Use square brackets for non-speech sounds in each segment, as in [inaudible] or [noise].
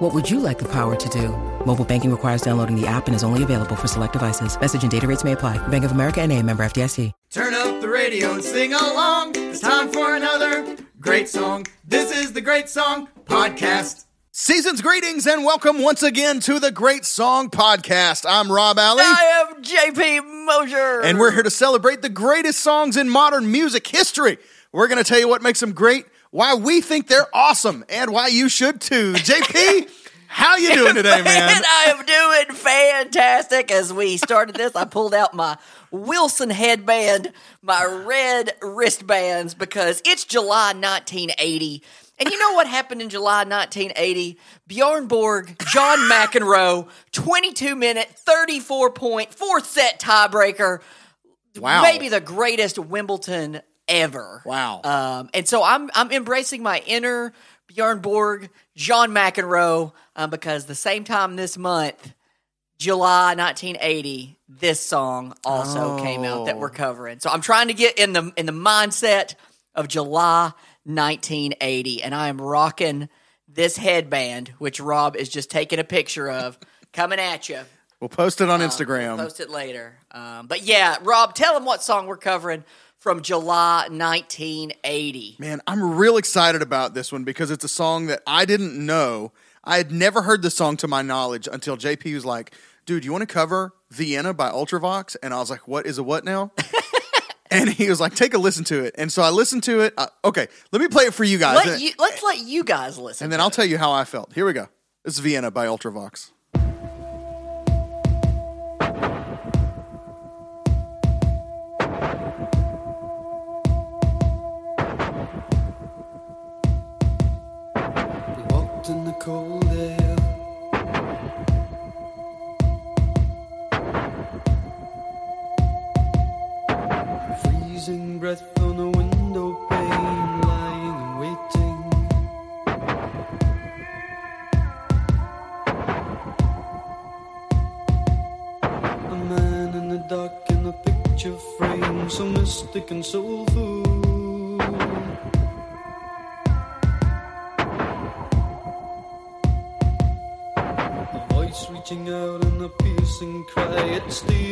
What would you like the power to do? Mobile banking requires downloading the app and is only available for select devices. Message and data rates may apply. Bank of America and a member FDIC. Turn up the radio and sing along. It's time for another great song. This is the Great Song Podcast. Season's greetings and welcome once again to the Great Song Podcast. I'm Rob Alley. I am JP Mosier. And we're here to celebrate the greatest songs in modern music history. We're going to tell you what makes them great, why we think they're awesome, and why you should too. JP, how you doing today, [laughs] man? I am doing fantastic. As we started this, I pulled out my Wilson headband, my red wristbands, because it's July 1980. And you know what happened in July 1980? Bjorn Borg, John McEnroe, 22 minute, 34 point, fourth set tiebreaker. Wow. Maybe the greatest Wimbledon ever. Wow. Um, and so I'm I'm embracing my inner Bjorn Borg, John McEnroe, um, because the same time this month, July 1980, this song also came out that we're covering. So I'm trying to get in the in the mindset of July 1980, and I am rocking this headband, which Rob is just taking a picture of, [laughs] coming at you. We'll post it on instagram We'll post it later. Um, but yeah, Rob, tell them what song we're covering from July 1980. Man, I'm real excited about this one because it's a song that I didn't know. I had never heard the song to my knowledge until JP was like, dude, you want to cover Vienna by Ultravox? And I was like, what is a what now? [laughs] and he was like, take a listen to it. And so I listened to it. Uh, okay, let me play it for you guys. Let you, let's let you guys listen. and then I'll it. tell you how I felt. Here we go. This is Vienna by Ultravox. Cold air. Freezing breath on a window pane, lying and waiting. A man in the dark in a picture frame, so mystic and soulful. Cry,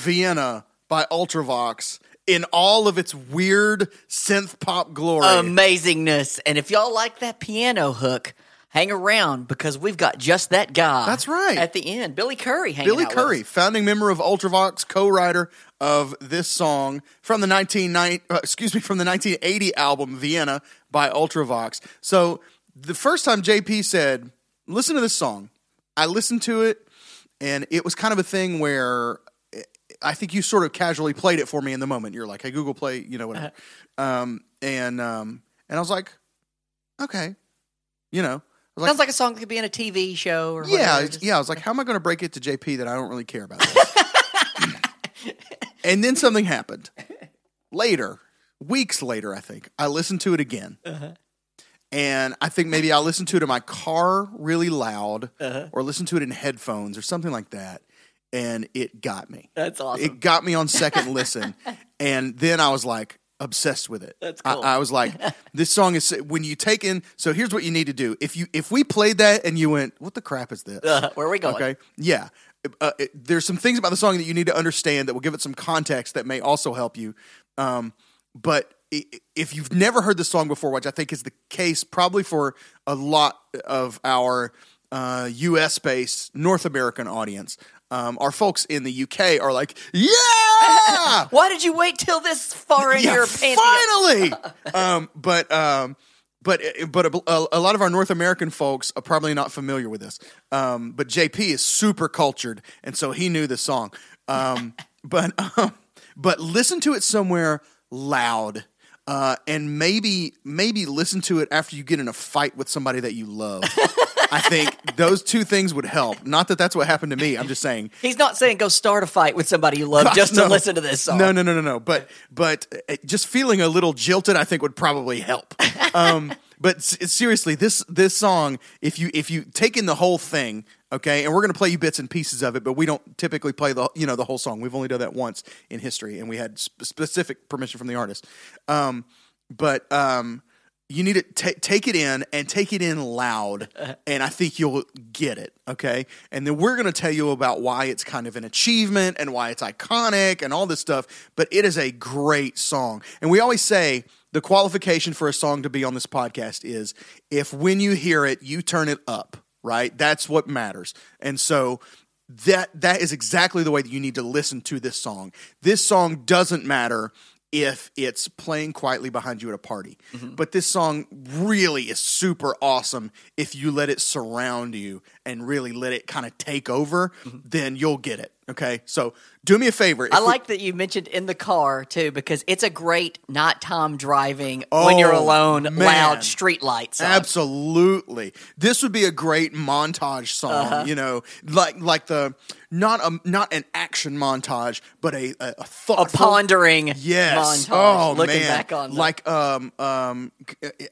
Vienna by Ultravox in all of its weird synth pop glory. amazingness. And if y'all like that piano hook, hang around because we've got just that guy. That's right. At the end, Billy Currie. Hanging Billy Currie, founding member of Ultravox, co-writer of this song from the 1990, uh, excuse me, from the 1980 album Vienna by Ultravox. So the first time JP said, "Listen to this song," I listened to it, and it was kind of a thing where I think you sort of casually played it for me in the moment. You're like, "Hey Google, play," you know whatever, um, and um, and I was like, "Okay," you know. I was Sounds like a song that could be in a TV show or yeah, whatever. Just- yeah. I was like, how am I going to break it to JP that I don't really care about this? [laughs] and then something happened. Later, weeks later, I think I listened to it again, Uh-huh. and I think maybe I listened to it in my car really loud, Uh-huh. or listened to it in headphones or something like that, and it got me. That's awesome. It got me on second listen, [laughs] and then I was like obsessed with it. That's I- cool. I, was like, [laughs] this song is when you take in. So here's what you need to do. If you if we played that and you went, what the crap is this? Uh, where are we going? Okay, yeah. Uh, it, there's some things about the song that you need to understand that will give it some context that may also help you. Um, but i- if you've never heard the song before, which I think is the case probably for a lot of our uh, U.S. based North American audience, um, our folks in the UK are like, [laughs] yeah, Why did you wait till this far in yeah, your pantheon? finally. [laughs] um, but um, but but a, a lot of our North American folks are probably not familiar with this. Um, but JP is super cultured, and so he knew the song. Um, [laughs] but um, but listen to it somewhere loud. Uh, and maybe maybe listen to it after you get in a fight with somebody that you love. I think those two things would help. Not that that's what happened to me. I'm just saying He's not saying go start a fight with somebody you love [laughs] just no. to listen to this song. No, no, no, no, no. But but uh, just feeling a little jilted, I think would probably help. [laughs] Um, but seriously, this this song, if you if you take in the whole thing, okay, and we're gonna play you bits and pieces of it, but we don't typically play the you know the whole song. We've only done that once in history, and we had sp- specific permission from the artist. Um, but um, you need to ta take it in and take it in loud, [laughs] and I think you'll get it. Okay, and then we're going to tell you about why it's kind of an achievement and why it's iconic and all this stuff. But it is a great song, and we always say the qualification for a song to be on this podcast is if when you hear it, you turn it up. Right, that's what matters, and so that that is exactly the way that you need to listen to this song. This song doesn't matter if it's playing quietly behind you at a party. Mm-hmm. But this song really is super awesome if you let it surround you and really let it kind of take over, then you'll get it. Okay? So do me a favor. I If we- like that you mentioned in the car too, because it's a great nighttime driving when you're Oh, alone, man. loud street lights. Absolutely. This would be a great montage song, Uh-huh. you know, like like the not a not an action montage, but a a, a A pondering Yes. montage. Oh looking man. back on like um um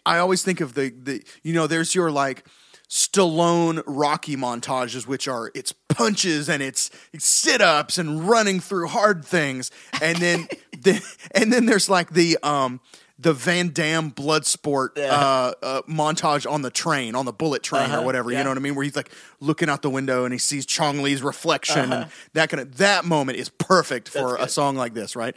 I always think of the the you know there's your like Stallone Rocky montages, which are it's punches and it's, it's sit ups and running through hard things, and then [laughs] the, and then there's like the um the Van Damme blood sport uh, uh, montage on the train, on the bullet train or whatever. You Uh-huh. know what I mean? Where he's like looking out the window and he sees Chong Li's reflection, Uh-huh. and that kind of that moment is perfect for a song like this, right?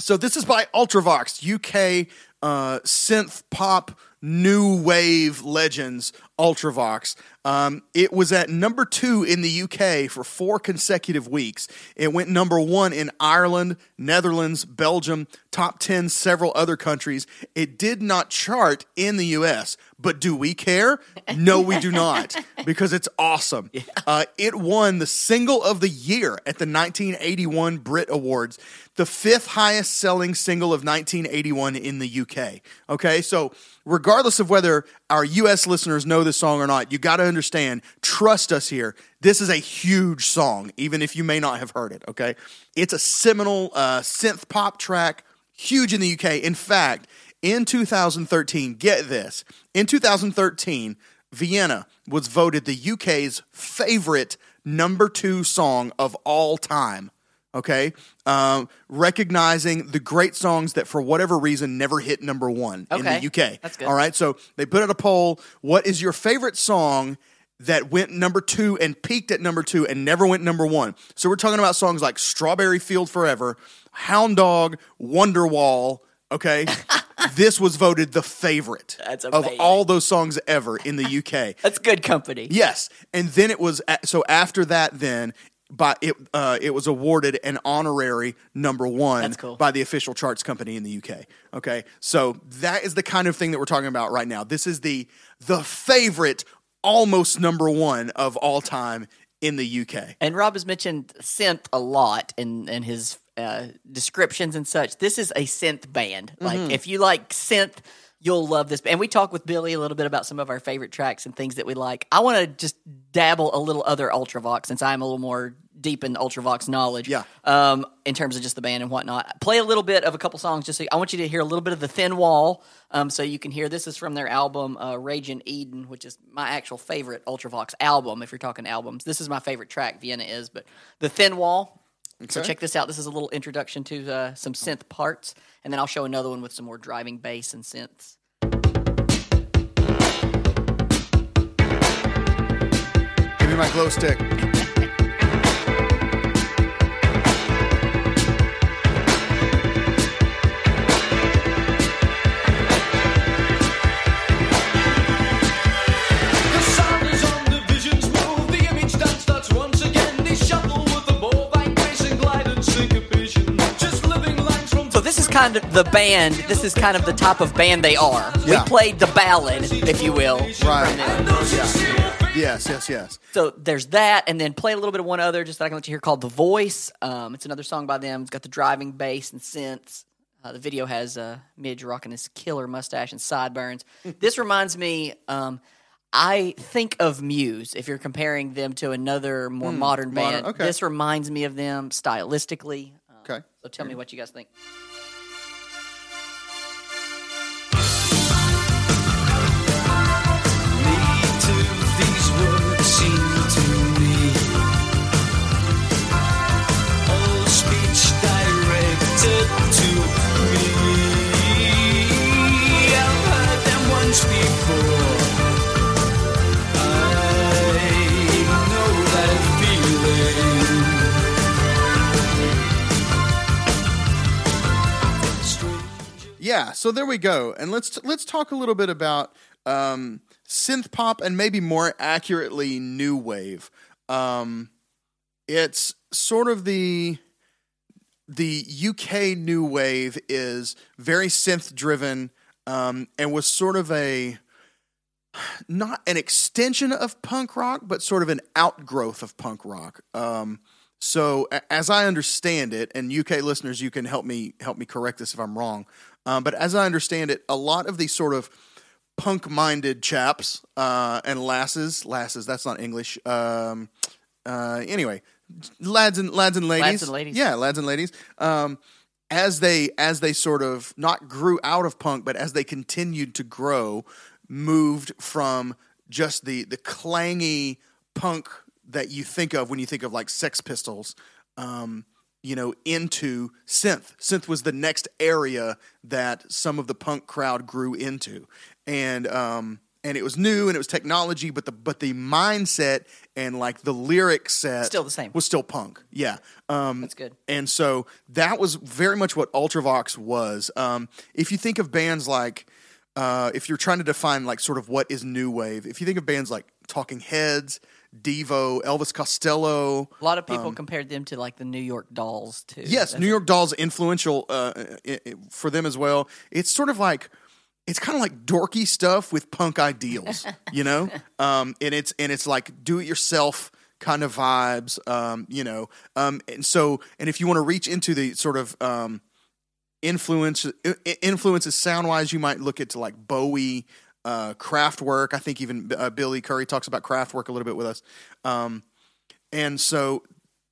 So this is by Ultravox, UK uh, synth pop new wave legends. Ultravox. Um, it was at number two in the UK for four consecutive weeks. It went number one in Ireland, Netherlands, Belgium, top ten several other countries. It did not chart in the US, but do we care? No, we do not, [laughs] because it's awesome. Uh, it won the single of the year at the 1981 Brit Awards, the fifth highest selling single of 1981 in the UK. Okay, so regardless of whether our US listeners know this song or not, you got to understand, trust us here. This is a huge song, even if you may not have heard it. Okay, it's a seminal uh, synth pop track, huge in the UK. In fact, in 2013, get this, in 2013, Vienna was voted the UK's favorite number two song of all time. Okay, um, recognizing the great songs that for whatever reason never hit number one Okay. in the UK. That's good. All right, so they put out a poll. What is your favorite song that went number two and peaked at number two and never went number one? So we're talking about songs like "Strawberry Field Forever," "Hound Dog," "Wonderwall." Okay, [laughs] this was voted the favorite That's of amazing. all those songs ever in the UK. [laughs] That's good company. Yes, and then it was a- so after that. Then by it, uh, it was awarded an honorary number one cool. by the official charts company in the UK. Okay, so that is the kind of thing that we're talking about right now. This is the the favorite, almost number one of all time in the UK. And Rob has mentioned synth a lot in, in his uh, descriptions and such. This is a synth band. Mm-hmm. Like, if you like synth, you'll love this. And we talk with Billy a little bit about some of our favorite tracks and things that we like. I want to just dabble a little other Ultravox since I'm a little more deep in Ultravox knowledge. Yeah. Um, in terms of just the band and whatnot. Play a little bit of a couple songs. Just so, I want you to hear a little bit of the Thin Wall, um, so you can hear. This is from their album uh, Rage in Eden, which is my actual favorite Ultravox album. If you're talking albums, this is my favorite track. Vienna is, but the Thin Wall. So check this out. This is a little introduction to uh, some synth parts, and then I'll show another one with some more driving bass and synths. Give me my glow stick. Kind of the band. This is kind of the type of band they are. Yeah. We played the ballad, if you will. Right. Yeah. Yes, yes, yes. So there's that, and then play a little bit of one other, just that I can let you hear called "The Voice." Um, it's another song by them. It's got the driving bass and synths. Uh, the video has uh, Midge rocking his killer mustache and sideburns. [laughs] this reminds me. Um, I think of Muse if you're comparing them to another more modern band. modern, okay. This reminds me of them stylistically. Um, Okay. So tell me what you guys think. Yeah, so there we go, and let's let's talk a little bit about um, synth pop and maybe more accurately new wave. Um, it's sort of the the UK new wave is very synth driven um, and was sort of a not an extension of punk rock, but sort of an outgrowth of punk rock. Um, so, as I understand it, and UK listeners, you can help me help me correct this if I'm wrong. Um, but as I understand it, a lot of these sort of punk-minded chaps uh, and lasses, lasses. That's not English. Um, uh, anyway, lads and lads and ladies, and ladies. yeah, lads and ladies. Um, as they as they sort of not grew out of punk, but as they continued to grow, moved from just the the clangy punk that you think of when you think of like Sex Pistols, um, you know, into synth. Synth was the next area that some of the punk crowd grew into, and um, and it was new and it was technology, but the but the mindset and like the lyric set Still the same. was still punk. Yeah, um, That's good. and so that was very much what Ultravox was. Um, if you think of bands like, uh, if you're trying to define like sort of what is new wave, if you think of bands like Talking Heads, Devo, Elvis Costello, A lot of people compared them to like the New York Dolls too. Um, Yes, That's- New York Dolls influential uh, for them as well. It's sort of like it's kind of like dorky stuff with punk ideals, [laughs] you know. Um, and it's and it's like do it yourself kind of vibes, um, you know. Um, and so and if you want to reach into the sort of um, influence influences sound wise, you might look at like Bowie. Uh, Kraftwerk. I think even uh, Billy Currie talks about Kraftwerk a little bit with us. Um, and so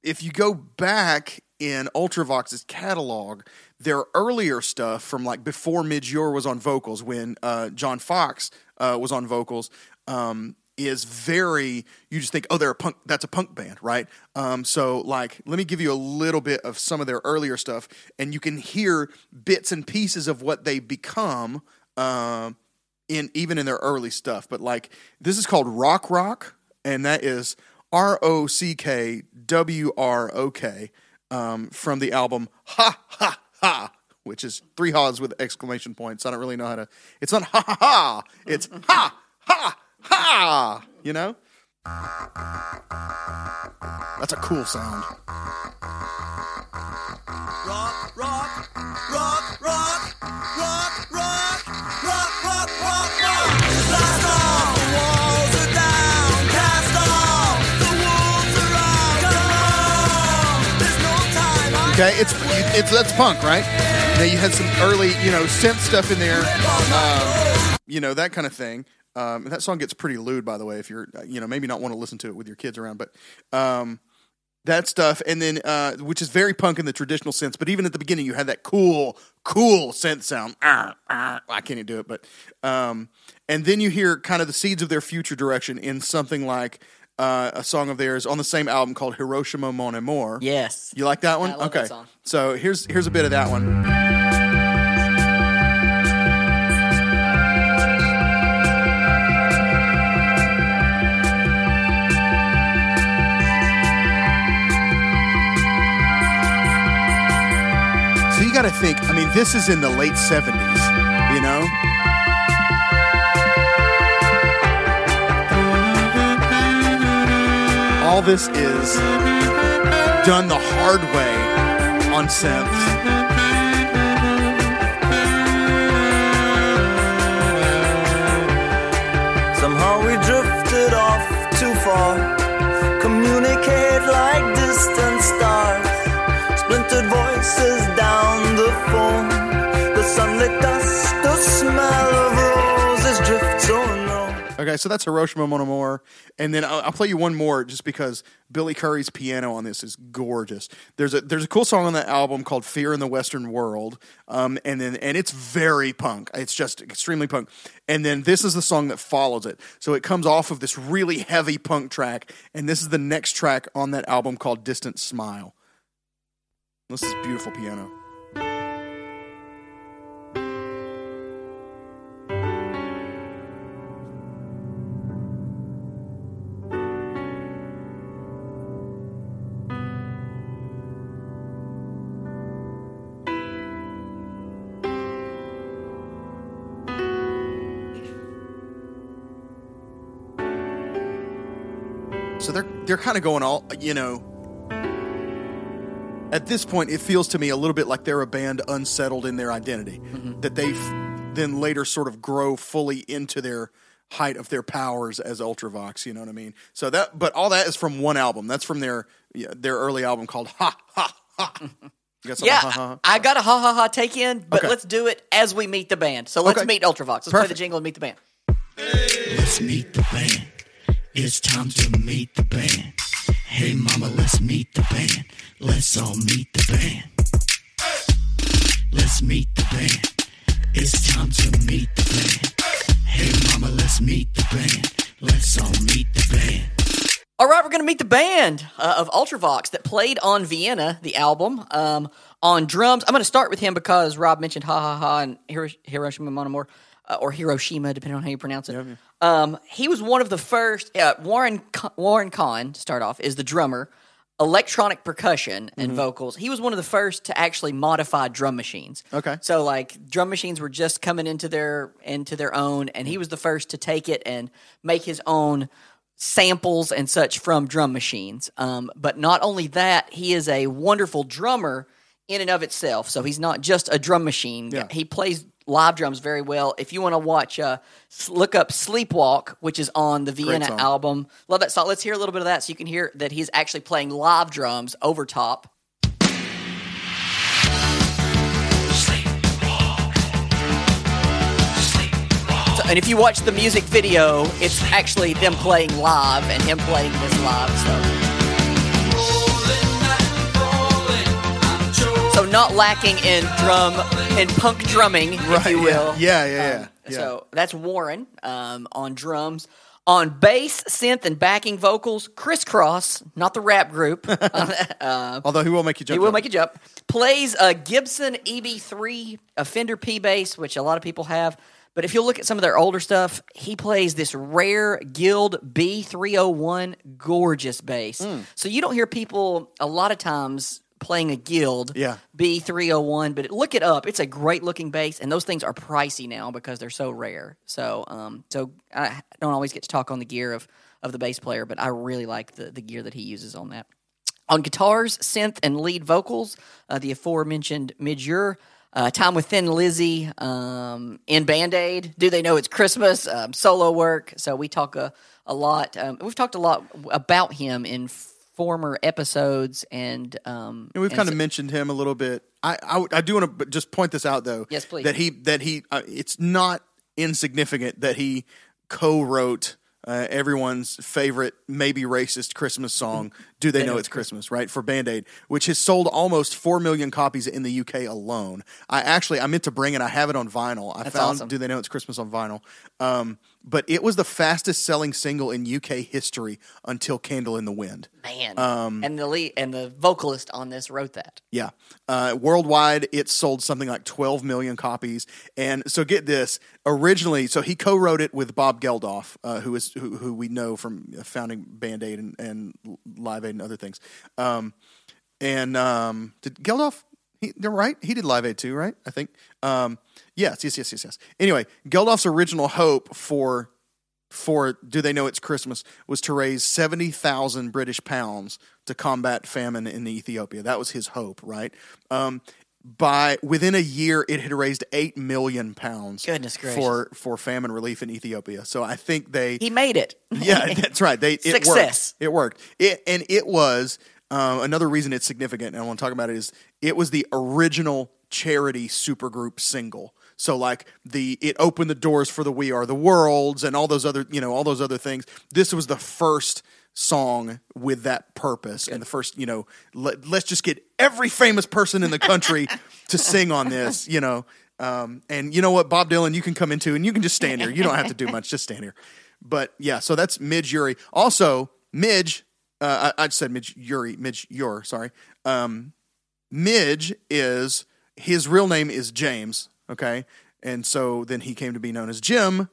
if you go back in Ultravox's catalog, their earlier stuff from like before Midge Ure was on vocals, when uh, John Foxx uh, was on vocals, um, is very. You just think, oh, they're a punk. That's a punk band, right? Um, so, like, let me give you a little bit of some of their earlier stuff, and you can hear bits and pieces of what they become. Um, in even in their early stuff. But like this is called Rock Rock, and that is R O C K W R O K um, from the album Ha Ha Ha, which is three ha's with exclamation points. I don't really know how to. It's not ha ha ha. It's ha ha ha. You know. That's a cool sound. Rock, rock, rock, rock, rock, rock, Okay, it's it's that's punk, right? Now you had some early, you know, synth stuff in there, um, you know, that kind of thing. Um, that song gets pretty lewd, by the way, if you're, you know, maybe not want to listen to it with your kids around, but um, that stuff, and then uh, which is very punk in the traditional sense. But even at the beginning, you had that cool, cool synth sound. Ah, ah, I can't even do it, but um, and then you hear kind of the seeds of their future direction in something like. Uh, a song of theirs on the same album called Hiroshima Mon Amour. Yes. You like that one? I love okay. that song. So here's here's a bit of that one. you got to think. I mean, this is in the late '70s. You know. All this is done the hard way on synths. Somehow we drifted off too far. Communicate like distance down the foam. The sunlit dust, the smell of roses drifts on. Okay, so that's Hiroshima Mon Amour. And then I'll, I'll play you one more just because Billy Currie's piano on this is gorgeous. There's a there's a cool song on that album called Fear in the Western World. Um, and then and it's very punk. It's just extremely punk. And then this is the song that follows it. So it comes off of this really heavy punk track, and this is the next track on that album called Distant Smile. This is beautiful piano. So they're they're kind of going all you know. At this point, it feels to me a little bit like they're a band unsettled in their identity. Mm-hmm. That they f- then later sort of grow fully into their height of their powers as Ultravox. You know what I mean? So that, but all that is from one album. That's from their yeah, their early album called Ha Ha Ha. [laughs] You got? Yeah, Ha, ha, ha? I got a ha ha ha take in, but Okay. let's do it as we meet the band. So let's Okay. meet Ultravox. Let's play the jingle and meet the band. Let's meet the band. It's time to meet the band. Hey mama, let's meet the band. Let's all meet the band. Let's meet the band. It's time to meet the band. Hey mama, let's meet the band. Let's all meet the band. All right, we're going to meet the band uh, of Ultravox that played on Vienna, the album, um, on drums. I'm going to start with him because Rob mentioned Ha Ha Ha and Hiro- Hiroshima Mon Amour, uh, or Hiroshima, depending on how you pronounce it. Um, he was one of the first. Uh, Warren Warren Cann, to start off, is the drummer, electronic percussion and vocals. He was one of the first to actually modify drum machines. Okay. So like drum machines were just coming into their into their own, and he was the first to take it and make his own samples and such from drum machines. Um, but not only that, he is a wonderful drummer in and of itself. So he's not just a drum machine. Yeah. He plays live drums very well. If you want to watch, uh, look up Sleepwalk, which is on the Vienna album. Love that song. Let's hear a little bit of that so you can hear that he's actually playing live drums over top. And if you watch the music video, it's actually them playing live and him playing this live. So, so not lacking in drum in punk drumming, if you will. Yeah, yeah, yeah. Um, yeah. So that's Warren um, on drums. On bass, synth, and backing vocals, Chris Cross, not the rap group, [laughs] [laughs] Although he will make you jump. he will jump. make you jump. Plays a Gibson EB3, a Fender P bass, which a lot of people have. But if you look at some of their older stuff, he plays this rare Guild B301 gorgeous bass. Hmm. So you don't hear people a lot of times playing a Guild Yeah. B301, but look it up. It's a great looking bass, and those things are pricey now because they're so rare. So, um, so I don't always get to talk on the gear of, of the bass player, but I really like the, the gear that he uses on that. On guitars, synth, and lead vocals, uh, the aforementioned Midge Ure, uh, Time with Thin Lizzy, um, in Band Aid, Do They Know It's Christmas, um, solo work. So we talk a, a lot. Um, we've talked a lot about him in former episodes, and um, And we've and kind so- of mentioned him a little bit. I I, I do want to just point this out though. Yes, please. That he that he uh, it's not insignificant that he co-wrote uh, everyone's favorite maybe racist Christmas song. Do they know it's Christmas? Right for Band Aid, which has sold almost four million copies in the UK alone. I actually I meant to bring it. I have it on vinyl. I That's found awesome. Do they know it's Christmas on vinyl? Um, but it was the fastest selling single in UK history until Candle in the Wind. Man, Um, and the lead and the vocalist on this wrote that. Yeah. Uh, worldwide, it sold something like 12 million copies. And so get this originally, so he co wrote it with Bob Geldof, uh, who, is, who, who we know from founding Band Aid and, and Live Aid and other things. Um, and um, did Geldof, he, they're right? He did Live Aid too, right? I think. Um, yes, yes, yes, yes, yes. Anyway, Geldof's original hope for for Do They Know It's Christmas was to raise 70,000 British pounds to combat famine in Ethiopia. That was his hope, right? Um, by within a year, it had raised 8 million pounds Goodness gracious. for, for famine relief in Ethiopia. So I think they He made it. yeah, that's right. They it Success. Worked. It worked. It and it was uh, another reason it's significant, and I want to talk about it, is it was the original charity supergroup single. So like the it opened the doors for the We Are the Worlds and all those other you know all those other things. This was the first song with that purpose and the first you know let, let's just get every famous person in the country [laughs] to sing on this you know. Um, and you know what bob dylan you can come into and you can just stand here. You don't have to do much just stand here. But yeah so that's midge uri also midge uh, I, I said midge uri midge ure sorry. Um, midge is his real name is james okay? And so then he came to be known as jim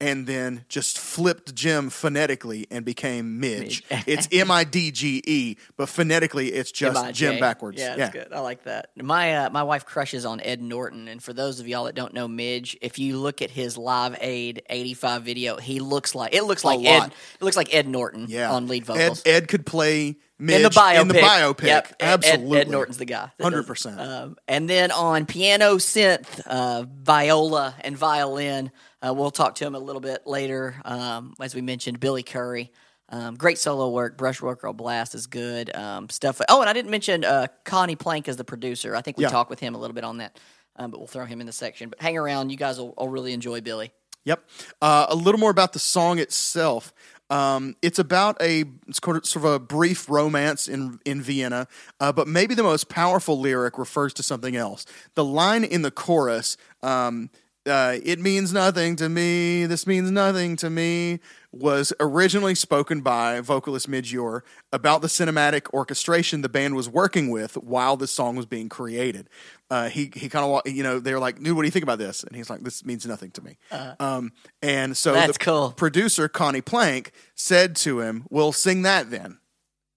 and then just flipped Jim phonetically and became Midge. [laughs] it's M I D G E, but phonetically it's just M.I.J.. Jim backwards. Yeah, that's good. I like that. My uh, my wife crushes on Ed Norton, and for those of y'all that don't know Midge, if you look at his Live Aid '85 video, he looks like it looks like Ed. It looks like Ed Norton Yeah. on lead vocals. Ed could play Midge in the biopic. In the biopic. Yep. Ed- Ed- Absolutely. Ed, Norton's the guy. that does it. 100%. Um, and then on piano, synth, uh, viola, and violin, uh, we'll talk to him a little bit later. Um, as we mentioned, Billy Currie. Um, great solo work. Brushwork or Blast is good. Um, stuff. Oh, and I didn't mention uh, Conny Plank as the producer. I think we Yeah. talked with him a little bit on that, um, but we'll throw him in the section. But hang around. You guys will, will really enjoy Billy. Yep. Uh, a little more about the song itself. Um, it's about a it's sort of, sort of a brief romance in in Vienna, uh, but maybe the most powerful lyric refers to something else. The line in the chorus, um, uh, "It means nothing to me. This means nothing to me," was originally spoken by vocalist Midge Ure about the cinematic orchestration the band was working with while this song was being created. Uh, he he kind of you know they're like, "Dude, what do you think about this?" And he's like, "This means nothing to me." um, and so That's the cool. producer Conny Plank said to him, "We'll sing that then."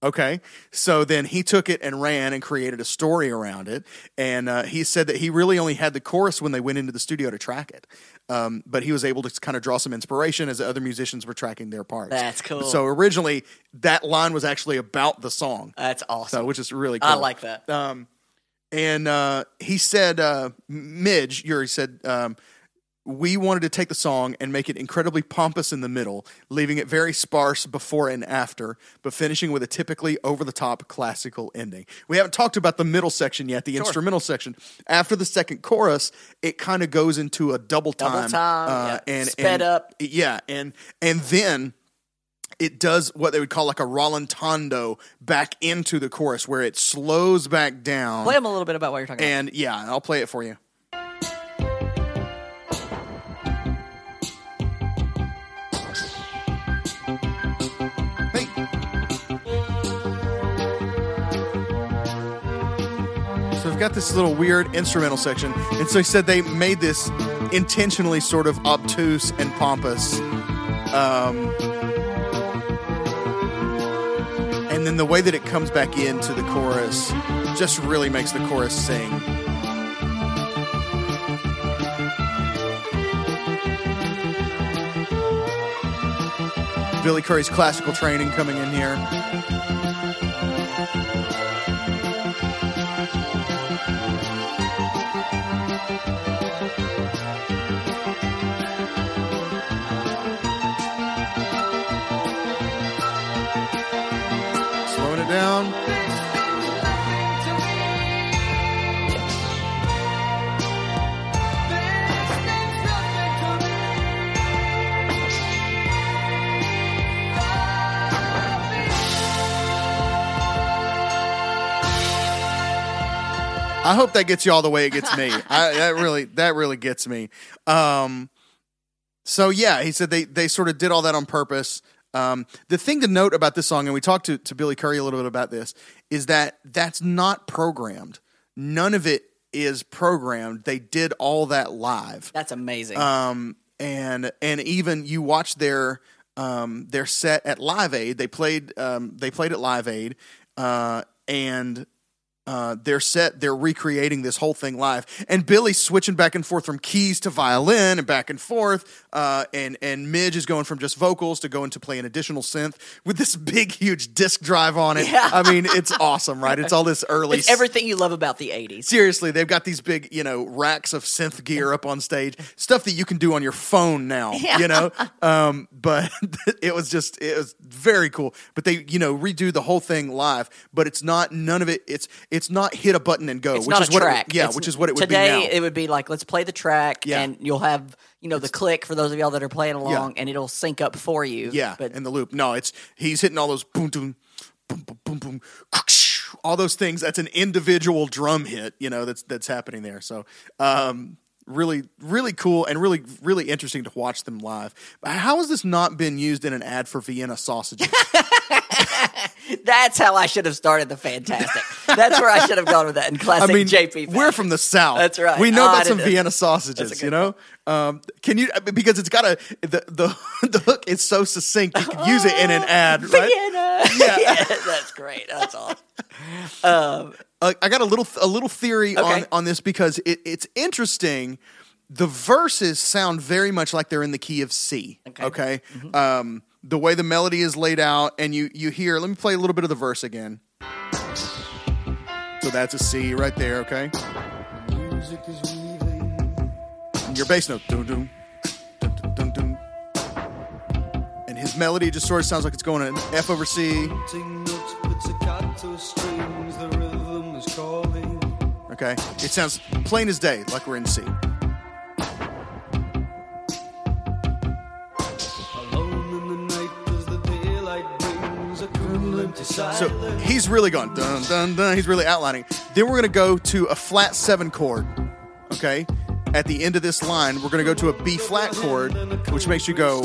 Okay, so then he took it and ran and created a story around it, and uh, he said that he really only had the chorus when they went into the studio to track it, um, but he was able to kind of draw some inspiration as the other musicians were tracking their parts. That's cool. So originally, that line was actually about the song, That's awesome. so which is really cool. I like that. Um, and uh, he said, uh, Midge, Yuri said, um, we wanted to take the song and make it incredibly pompous in the middle, leaving it very sparse before and after, but finishing with a typically over the top classical ending. We haven't talked about the middle section yet, the instrumental section. After the second chorus, it kind of goes into a double time, Double time, uh, yeah. and Sped and- up. yeah, and and then it does what they would call like a rallentando back into the chorus, where it slows back down. Play them a little bit about what you're talking about. And yeah, I'll play it for you. We've got this little weird instrumental section, and so he said they made this intentionally sort of obtuse and pompous. Um, and then the way that it comes back into the chorus just really makes the chorus sing. Billy Currie's classical training coming in here. I hope that gets you all the way it gets me. I, that really, that really gets me. Um, so yeah, he said they they sort of did all that on purpose. Um, the thing to note about this song, and we talked to, to Billy Currie a little bit about this, is that that's not programmed. None of it is programmed. They did all that live. That's amazing. Um, and and even you watch their um, their set at Live Aid. They played um, they played at Live Aid, uh, and uh, their set, they're recreating this whole thing live, and Billy's switching back and forth from keys to violin and back and forth, uh, and and Midge is going from just vocals to going to play an additional synth with this [laughs] big, huge disc drive on it. Yeah. I mean, it's awesome, right? It's all this [laughs] early. It's everything you love about the 80s. Seriously, they've got these big, you know, racks of synth gear up on stage, stuff that you can do on your phone now, [laughs] you know. Um, but it was just, it was very cool. But they, you know, redo the whole thing live, but it's not none of it. It's it's not hit a button and go, It's which not is a what, track. It, yeah, It's- which is what it would today, be now. it would be like, let's play the track, Yeah. and you'll have, you know, the click for those of y'all that are playing along, and it'll sync up for you. yeah, But in the loop. No, it's he's hitting all those boom, boom, boom, boom, boom, boom, [laughs] all those things. That's an individual drum hit, you know, that's that's happening there. So, um, really, really cool and really, really interesting to watch them live. How has this not been used in an ad for Vienna sausages? [laughs] [laughs] that's how I should have started the Fantastic. that's where I should have gone with that in I classic mean, JP. we're from the south. That's right. We know Oh, about some didn't- Vienna sausages. You know, um, can you because it's got a the the [laughs] the hook is so succinct. You can use it in an ad, right? Vienna. Yeah. [laughs] that's great. That's awesome. Um, uh, I got a little a little theory on Okay. on this because it, it's interesting. The verses sound very much like they're in the key of C. Okay. Mm-hmm. Okay. Um, the way the melody is laid out, and you you hear. Let me play a little bit of the verse again. So that's a C right there. Okay. And your bass note. Dun, dun, dun, dun, dun, dun. And his melody just sort of sounds like it's going in F over C. Okay. It sounds plain as day, like we're in C. So he's really going dun dun dun. He's really outlining. Then we're gonna go to a flat seven chord. Okay. At the end of this line, we're gonna go to a B flat chord, which makes you go,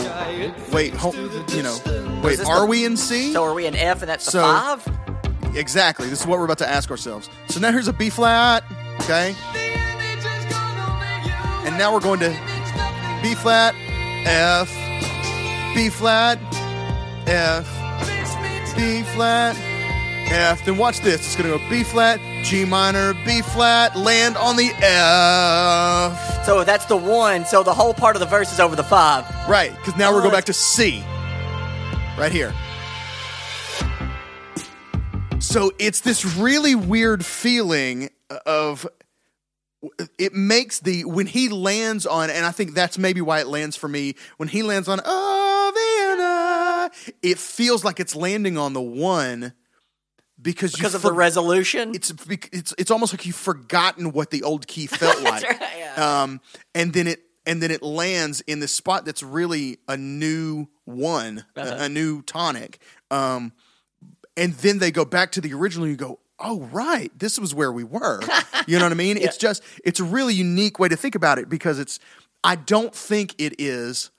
wait, ho- you know, wait, are we in C? so are we in F, and that's the So- five? Exactly. This is what we're about to ask ourselves. So now here's a B flat, okay? And now we're going to B flat, F, B flat, F, B flat, F. Then watch this. It's going to go B flat, G minor, B flat, land on the F. So that's the one. So the whole part of the verse is over the five. Right, because now we're going back to C. Right here. So it's this really weird feeling of it makes the when he lands on and I think that's maybe why it lands for me when he lands on oh it feels like it's landing on the one because you Because of for- the resolution. it's it's it's almost like you've forgotten what the old key felt [laughs] like. right, yeah. Um, and then it and then it lands in this spot that's really a new one, a- Uh-huh. a, new tonic. Um, and then they go back to the original. and You go, oh right, this was where we were. [laughs] you know what I mean? It's just it's a really unique way to think about it because it's. I don't think it is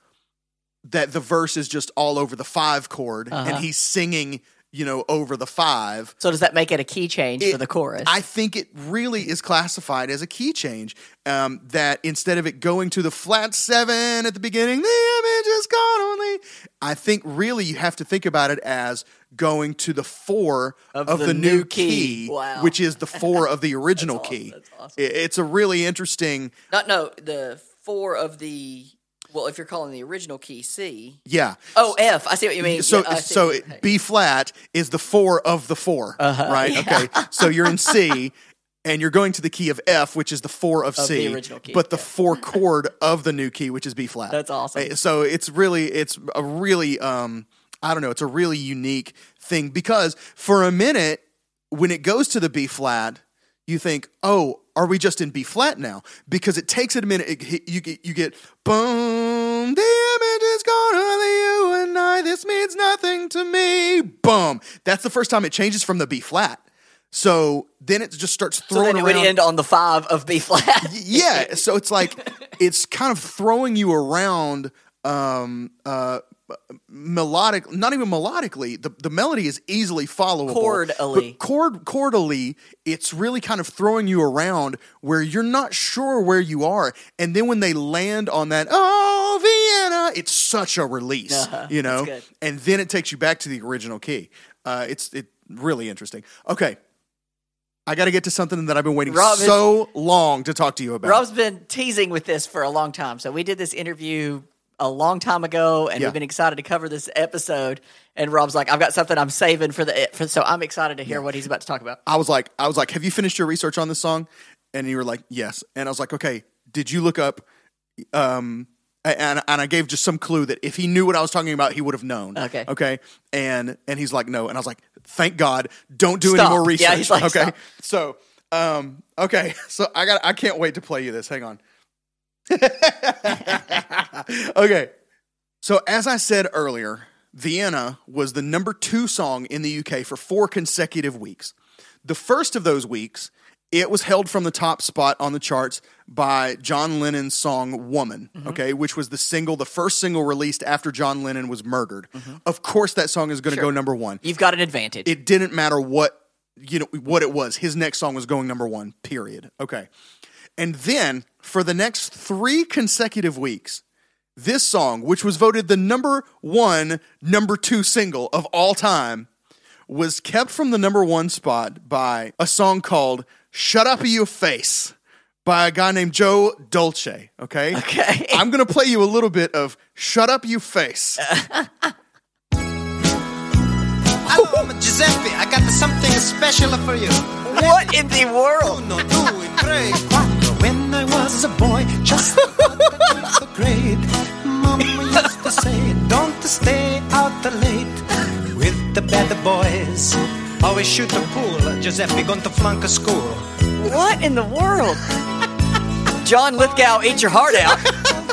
that the verse is just all over the five chord Uh-huh. and he's singing, you know, over the five. so does that make it a key change for the chorus? I think it really is classified as a key change. Um, that instead of it going to the flat seven at the beginning, the image is gone only. I think really you have to think about it as going to the four of, Of the, the new new key, key. Wow. which is the four of the [laughs] original awesome. key. Awesome. It- it's a really interesting. Not no the four of the well, if you're calling the original key C. Yeah. Oh, F. I see what you mean. So, Yeah, so it- B flat is the four of the 4 Uh-huh. right? Okay, so you're in C, and you're going to the key of F, which is the four of, Of C, the original key, but the yeah. four chord of the new key, which is B flat. That's awesome. Uh, So it's really, it's a really, um, I don't know, it's a really unique thing because for a minute, when it goes to the B flat, you think, oh, are we just in B flat now? Because it takes it a minute. It, you get, you get, boom, the image is gone, only you and I. This means nothing to me. Boom. That's the first time it changes from the B flat. So then it just starts throwing. so then it would end on the five of B flat. yeah. So it's like [laughs] it's kind of throwing you around. Um, uh, melodic, not even melodically. The, the melody is easily followable. Chordally. Chord chordally, it's really kind of throwing you around where you're not sure where you are. And then when they land on that, oh Vienna, it's such a release, Uh-huh. you know. And then it takes you back to the original key. Uh, it's it really interesting. Okay. I got to get to something that I've been waiting Rob is- so long to talk to you about. Rob's been teasing with this for a long time. So we did this interview a long time ago, and Yeah. we've been excited to cover this episode. And Rob's like, "I've got something I'm saving for the." For, so I'm excited to hear what he's about to talk about. I was like, I was like, have you finished your research on this song? And you were like, yes. And I was like, okay, did you look up? Um, and and I gave just some clue that if he knew what I was talking about, he would have known. Okay. Okay. And and he's like, no. And I was like, thank God, don't do Stop. any more research. Yeah, he's like, okay. stop. So, um, okay. [laughs] So I got. I can't wait to play you this. Hang on. [laughs] okay. So, as I said earlier, Vienna was the number two song in the UK for four consecutive weeks. The first of those weeks, it was held from the top spot on the charts by John Lennon's song Woman, mm-hmm. okay, which was the single, the first single released after John Lennon was murdered. Mm-hmm. Of course, that song is going to go number one. You've got an advantage. It didn't matter what you know what it was. His next song was going number one. Period. Okay, and then for the next three consecutive weeks, this song, which was voted the number one, number two single of all time, was kept from the number one spot by a song called "Shut Up Your Face" by a guy named Joe Dolce. Okay, Okay. [laughs] I'm gonna play you a little bit of "Shut Up You Face." [laughs] Hello, I'm Giuseppe. I got something special for you. what in the world? Uno, due, tre, quattro. When I was a boy, just about the grade, Mama used to say, "Don't stay out late with the bad boys." Always shoot the pool. Giuseppe going to flunk a school. What in the world? John Lithgow, eat your heart out.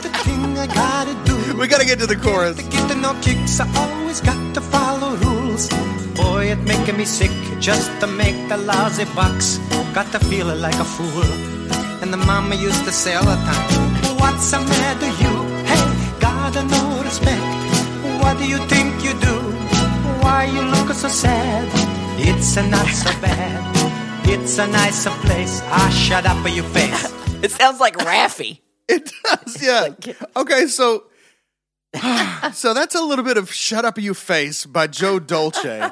The thing I gotta do. we gotta get to the chorus. To get no kicks, I always got to follow rules. Boy, it making me sick just to make the lousy bucks. Got to feel like a fool. And the mama used to say all the time, What's the matter, you? Hey, gotta no respect. What do you think you do? Why you look so sad? It's a not so [laughs] bad. It's a nicer place. Ah, shut up, your face. [laughs] It sounds like Raffi. [laughs] It does, yeah. Okay, so [sighs] so that's a little bit of "Shut Up, You Face" by Joe Dolce,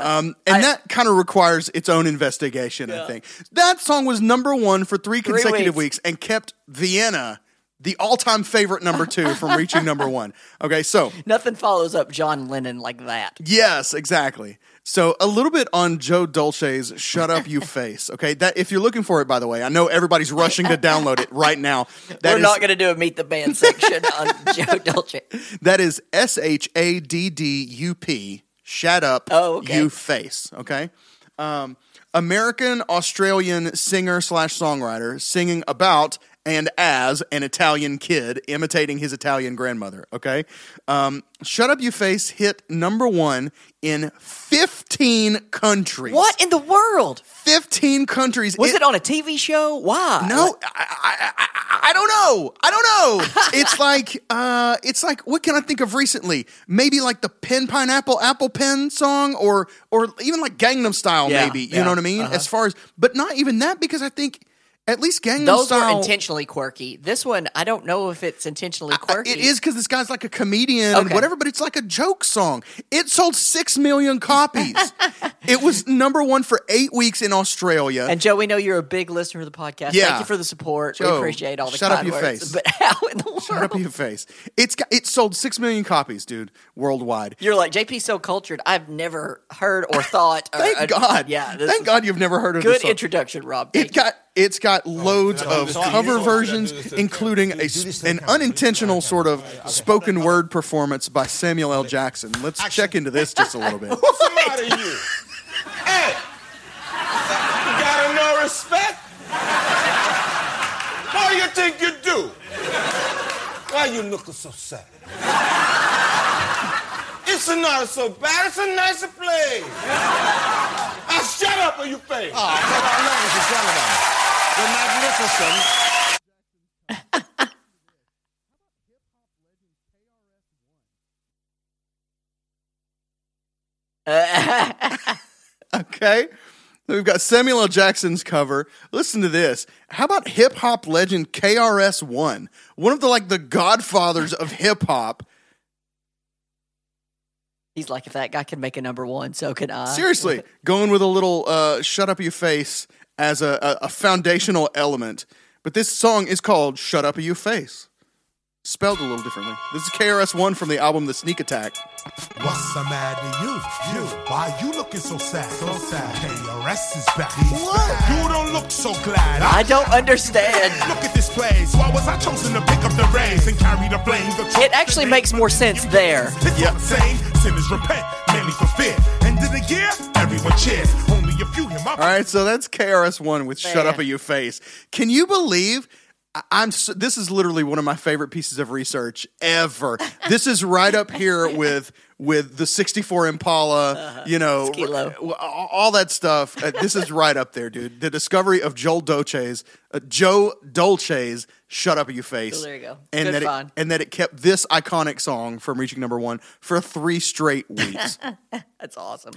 um, and that kind of requires its own investigation. I think that song was number one for three consecutive weeks. weeks and kept Vienna, the all-time favorite number two, from [laughs] reaching number one. Okay, so Nothing follows up John Lennon like that. Yes, exactly. So a little bit on Joe Dolce's "Shut Up, You [laughs] Face." Okay, that if you're looking for it, by the way, I know everybody's rushing to download it right now. [laughs] That We're is- not going to do a meet the band section on Joe Dolce. That is S H A D D U P. Shut up, Oh, okay. you face. Okay. Um, American Australian singer slash songwriter singing about and as an Italian kid imitating his Italian grandmother. Okay. Um, Shut Up You Face hit number one in 15 countries. What in the world? 15 countries. Was it, on a TV show? Why? No, I, I, I, I don't know. I don't know. [laughs] it's like, uh, it's like, what can I think of recently? Maybe like the Pen Pineapple Apple Pen song, or or even like Gangnam Style. Yeah, maybe you yeah, know what I mean. As far as, but not even that because I think at least Gangnam Those Style. were intentionally quirky. This one, I don't know if it's intentionally I- quirky. It is because this guy's like a comedian and whatever, but it's like a joke song. It sold six million copies. [laughs] it was number one for eight weeks in Australia. And Joe, we know you're a big listener of the podcast. Yeah. Thank you for the support. we appreciate all the shut up your words. face. [laughs] But how in the world? Shut up your face. It's got, it sold six million copies, dude, worldwide. You're like JP so cultured. I've never heard or thought. [laughs] or- Thank uh, God. Yeah. Thank God you've never heard of Good this song. introduction, Rob. It Thank you. got it's got oh, loads of cover versions, including a, an unintentional sort of spoken word performance by Samuel L. Jackson. Let's check into this just a little bit. What's the matter with you? Hey! You got no respect? What do you think you do? Why you looking so sad? It's not so bad, it's a nicer place. Now shut up or you face. Oh, come on, ladies and gentlemen, the magnificent [laughs] Okay. We've got Samuel L. Jackson's cover. Listen to this. How about hip hop legend KRS One, one of the like the godfathers of hip hop? He's like, if that guy can make a number one, so can I. Seriously, [laughs] going with a little uh, "shut up your face" as a, a, a foundational element. But this song is called "Shut Up, You Face," spelled a little differently. This is KRS One from the album The Sneak Attack. What's the matter you? You, why you looking so sad? So sad. KRS is back. What? You don't look so glad. I don't understand. Look at this place. Why was I chosen to pick up the reins and carry the blame? The It actually makes more sense there. It's all the same. Sinners repent, mainly for fear. End of the year, everyone cheers. Only a few hear my All right, so that's KRS One with "Shut Up Up, Your Face." Can you believe? I- I'm. So, this is literally one of my favorite pieces of research ever. [laughs] this is right up here with with the '64 Impala. You know, Skilo. all all that stuff. Uh, this is right up there, dude. The discovery of Joel Dolce's, uh, Joe Dolce's "Shut Up, You Face." Oh, there you go. And Good that find. it, and that it kept this iconic song from reaching number one for three straight weeks. [laughs] That's awesome.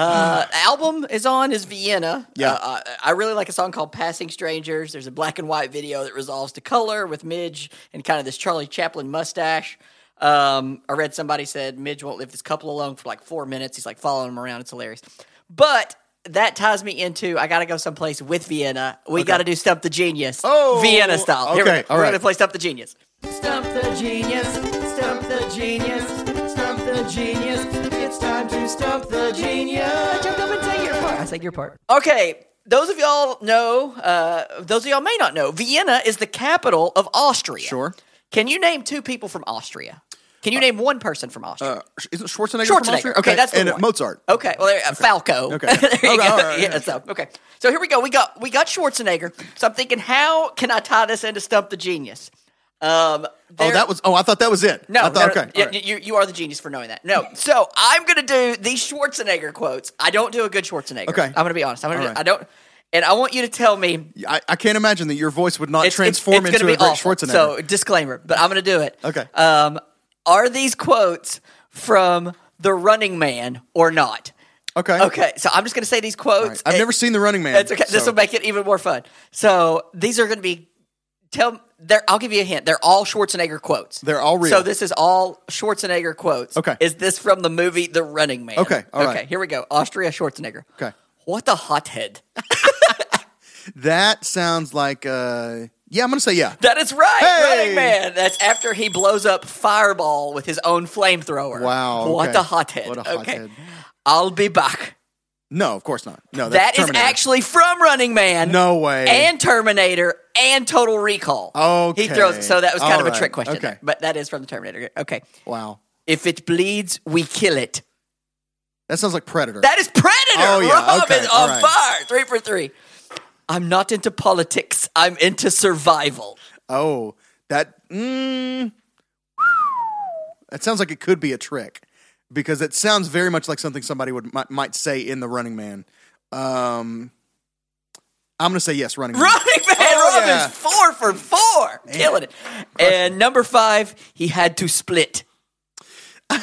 Uh, album is on is Vienna. Yeah. Uh, I, I really like a song called "Passing Strangers." There's a black and white video that resolves to color with Midge and kind of this Charlie Chaplin mustache. Um, I read somebody said Midge won't leave this couple alone for like four minutes. He's like following them around. It's hilarious. But that ties me into I got to go someplace with Vienna. We got to do Stump the Genius. Oh, Vienna style. Here we okay, go. all We're right. going to play Stump the Genius. Stump the Genius. Stump the Genius. Stump the Genius. It's time to stump the genius. Jump up and say your part. I say your part. Okay. Those of y'all know, uh, those of y'all may not know, Vienna is the capital of Austria. Sure. Can you name two people from Austria? Can you name one person from Austria? Uh, isn't Schwarzenegger, from Schwarzenegger. Austria? Okay, that's the and uh, one. Mozart. Okay, well, there, uh, Falco. Okay. [laughs] there you Okay, go. all right, yeah, yeah. so okay. So here we go. We got we got Schwarzenegger. So I'm thinking, how can I tie this into Stump the Genius? Um, Oh, that was. Oh, I thought that was it. no, I thought, no, okay. yeah, right. you, you are the genius for knowing that. No, so I'm gonna do these Schwarzenegger quotes. I don't do a good Schwarzenegger. Okay. I'm gonna be honest. I'm gonna. Do- right. I don't. And I want you to tell me I, I can't imagine that your voice would not it's, it's- transform it's, into a great awful. Schwarzenegger. So disclaimer, but I'm gonna do it. Okay. Um, are these quotes from The Running Man or not? okay. Okay, so I'm just gonna say these quotes. Right. I've never seen The Running Man. That's okay. This will make it even more fun. So these are going to be tell. They're, I'll give you a hint. They're all Schwarzenegger quotes. They're all real. So this is all Schwarzenegger quotes. Okay. Is this from the movie The Running Man? Okay, all okay. right. Here we go. Austria Schwarzenegger. Okay. What the hothead. [laughs] That sounds like. Uh, yeah, I'm gonna say yeah. That is right. Hey! Running Man. That's after he blows up Fireball with his own flamethrower. Wow, What a hothead. What a Okay. hothead. I'll be back. No, of course not. No, That that's is actually from Running Man. No way. And Terminator and Total Recall. Okay. He throws so that was kind All of a right. trick question. Okay. there, but that is from the Terminator. Okay. wow. If it bleeds, we kill it. That sounds like Predator. That is Predator. Oh, yeah. Rob Okay. is All on right. fire. Three for three. I'm not into politics. I'm into survival. oh, that. Mm, that sounds like it could be a trick because it sounds very much like something somebody would might, might say in The Running Man. Um, I'm gonna say yes. Running Running Man. Oh, Rob yeah. four for four. Killing it. And number five, he had to split. [laughs]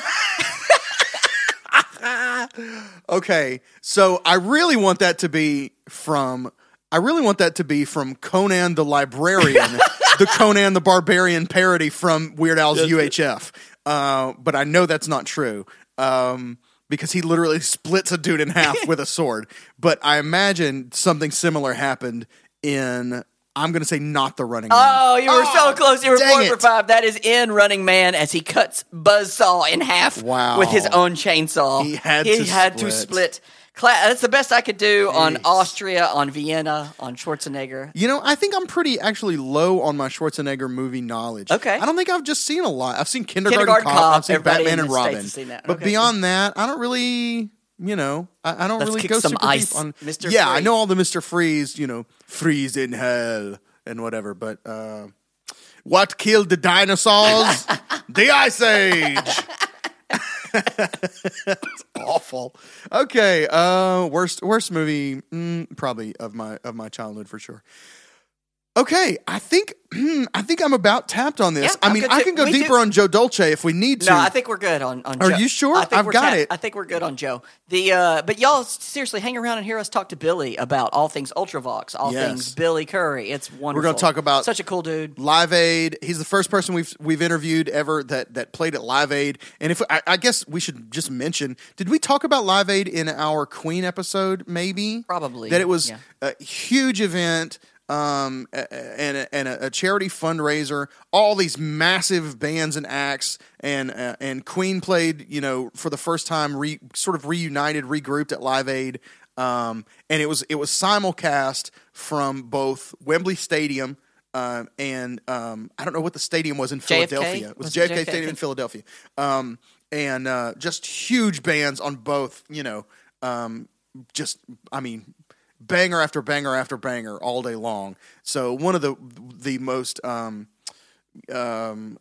Okay, so I really want that to be from. I really want that to be from Conan the Librarian, [laughs] the Conan the Barbarian parody from Weird Al's UHF. Uh, but I know that's not true um, because he literally splits a dude in half with a [laughs] sword. But I imagine something similar happened in. I'm going to say not the Running Man. Oh, you were so ah, close. You were four for five. That is in Running Man as he cuts Buzzsaw in half Wow. with his own chainsaw. He had he to had to split. Cla- that's the best I could do on Austria, on Vienna, on Schwarzenegger. You know, I think I'm pretty actually low on my Schwarzenegger movie knowledge. Okay. I don't think I've just seen a lot. I've seen Kindergarten, Kindergarten Cop, Cop, I've seen Batman and Robin. seen that. But Okay. beyond that, I don't really, you know, I, I don't Let's really go some super ice, deep on Mr. Yeah, I know all the Mr. Freeze, you know, freeze in hell and whatever, but uh what killed the dinosaurs? [laughs] the Ice Age. It's awful. Okay, uh worst worst movie mm, probably of my of my childhood for sure. Okay, I think [clears throat] I think I'm about tapped on this. Yeah, I mean, I can go We deeper do- on Joe Dolce if we need to. No, I think we're good on. on Are Joe. you sure? I've got tap- it. I think we're good on Joe. The uh, but y'all seriously hang around and hear us talk to Billy about all things Ultravox, all Yes. things Billy Currie. It's wonderful. We're going to talk about such a cool dude. Live Aid. He's the first person we've we've interviewed ever that that played at Live Aid. And if I, I guess we should just mention, did we talk about Live Aid in our Queen episode? Maybe Probably, that it was yeah. a huge event. Um, and a, and a, charity fundraiser. All these massive bands and acts, and uh, and Queen played. You know, for the first time, re, sort of reunited, regrouped at Live Aid. Um, and it was it was simulcast from both Wembley Stadium um, and um, I don't know what the stadium was in JFK? Philadelphia. It was, Was JFK, JFK? Stadium in Philadelphia. Um, and uh, just huge bands on both. You know, um, just I mean, banger after banger after banger all day long. So one of the the most um, um,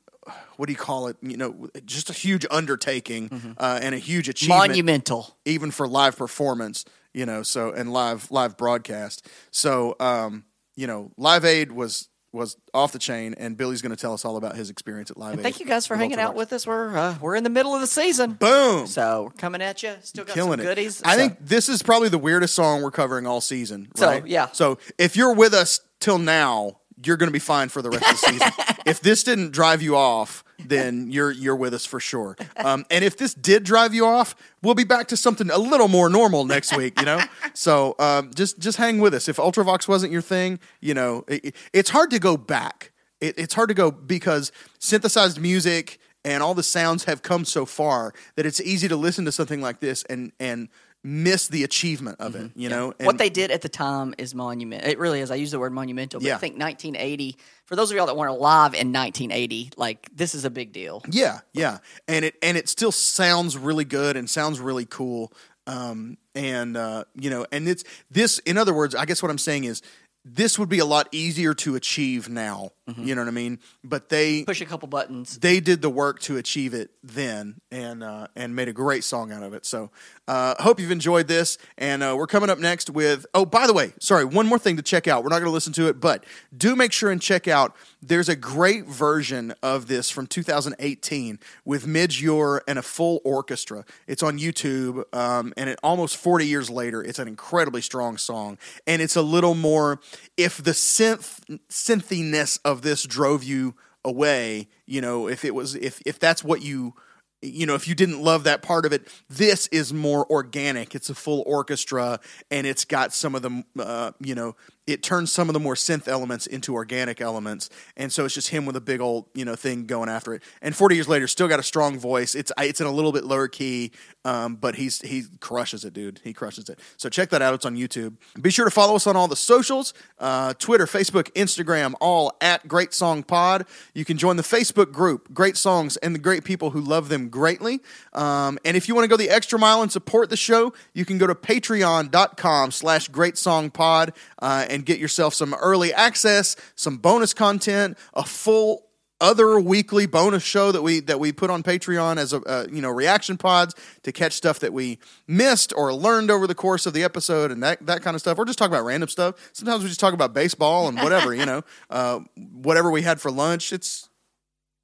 what do you call it? You know, just a huge undertaking uh, and a huge achievement Monumental. even for live performance, you know, so and live live broadcast. So um, you know, Live Aid was was off the chain and Billy's going to tell us all about his experience at Live And Aid. thank you guys for hanging out with us. We're uh, we're in the middle of the season. Boom. So we're coming at you. Still got Killing some goodies. it. I So- think this is probably the weirdest song we're covering all season. So, Right? yeah. So if you're with us till now, you're going to be fine for the rest of the season. [laughs] if this didn't drive you off, then you're you're with us for sure. Um, and if this did drive you off, we'll be back to something a little more normal next week. You know, [laughs] so um, just just hang with us. If Ultravox wasn't your thing, you know, it, it's hard to go back. It, it's hard to go because synthesized music and all the sounds have come so far that it's easy to listen to something like this and and miss the achievement of it. You know, and what they did at the time is monument. It really is. I use the word monumental, but Yeah. I think 1980. For those of y'all that weren't alive in 1980, like this is a big deal. Yeah, yeah, and it and it still sounds really good and sounds really cool. Um, and uh, you know, and it's this. In other words, I guess what I'm saying is this would be a lot easier to achieve now. You know what I mean? But they Push a couple buttons. they did the work to achieve it then and uh, and made a great song out of it. So uh, hope you've enjoyed this. And uh, we're coming up next with oh by the way, sorry, one more thing to check out. We're not going to listen to it, but do make sure and check out. There's a great version of this from 2018 with Midge Ure and a full orchestra. It's on YouTube, um, and it almost 40 years later, it's an incredibly strong song, and it's a little more. If the synth synthiness of this drove you away you know if it was if if that's what you you know if you didn't love that part of it this is more organic. It's a full orchestra and it's got some of the uh, you know it turns some of the more synth elements into organic elements. And so it's just him with a big old you know thing going after it. And 40 years later still got a strong voice. It's it's in a little bit lower key um, but he's he crushes it dude. He crushes it. So check that out. It's on youtube. Be sure to follow us on all the socials uh, twitter facebook instagram all at great song pod. You can join the facebook group great songs and the great people who love them greatly. Um, and if you want to go the extra mile and support the show you can go to patreon.com slash great song pod uh, and get yourself some early access some bonus content a full other weekly bonus show that we that we put on Patreon as a uh, you know reaction pods to catch stuff that we missed or learned over the course of the episode and that that kind of stuff or just talk about random stuff. Sometimes we just talk about baseball and whatever you know, [laughs] uh, whatever we had for lunch. It's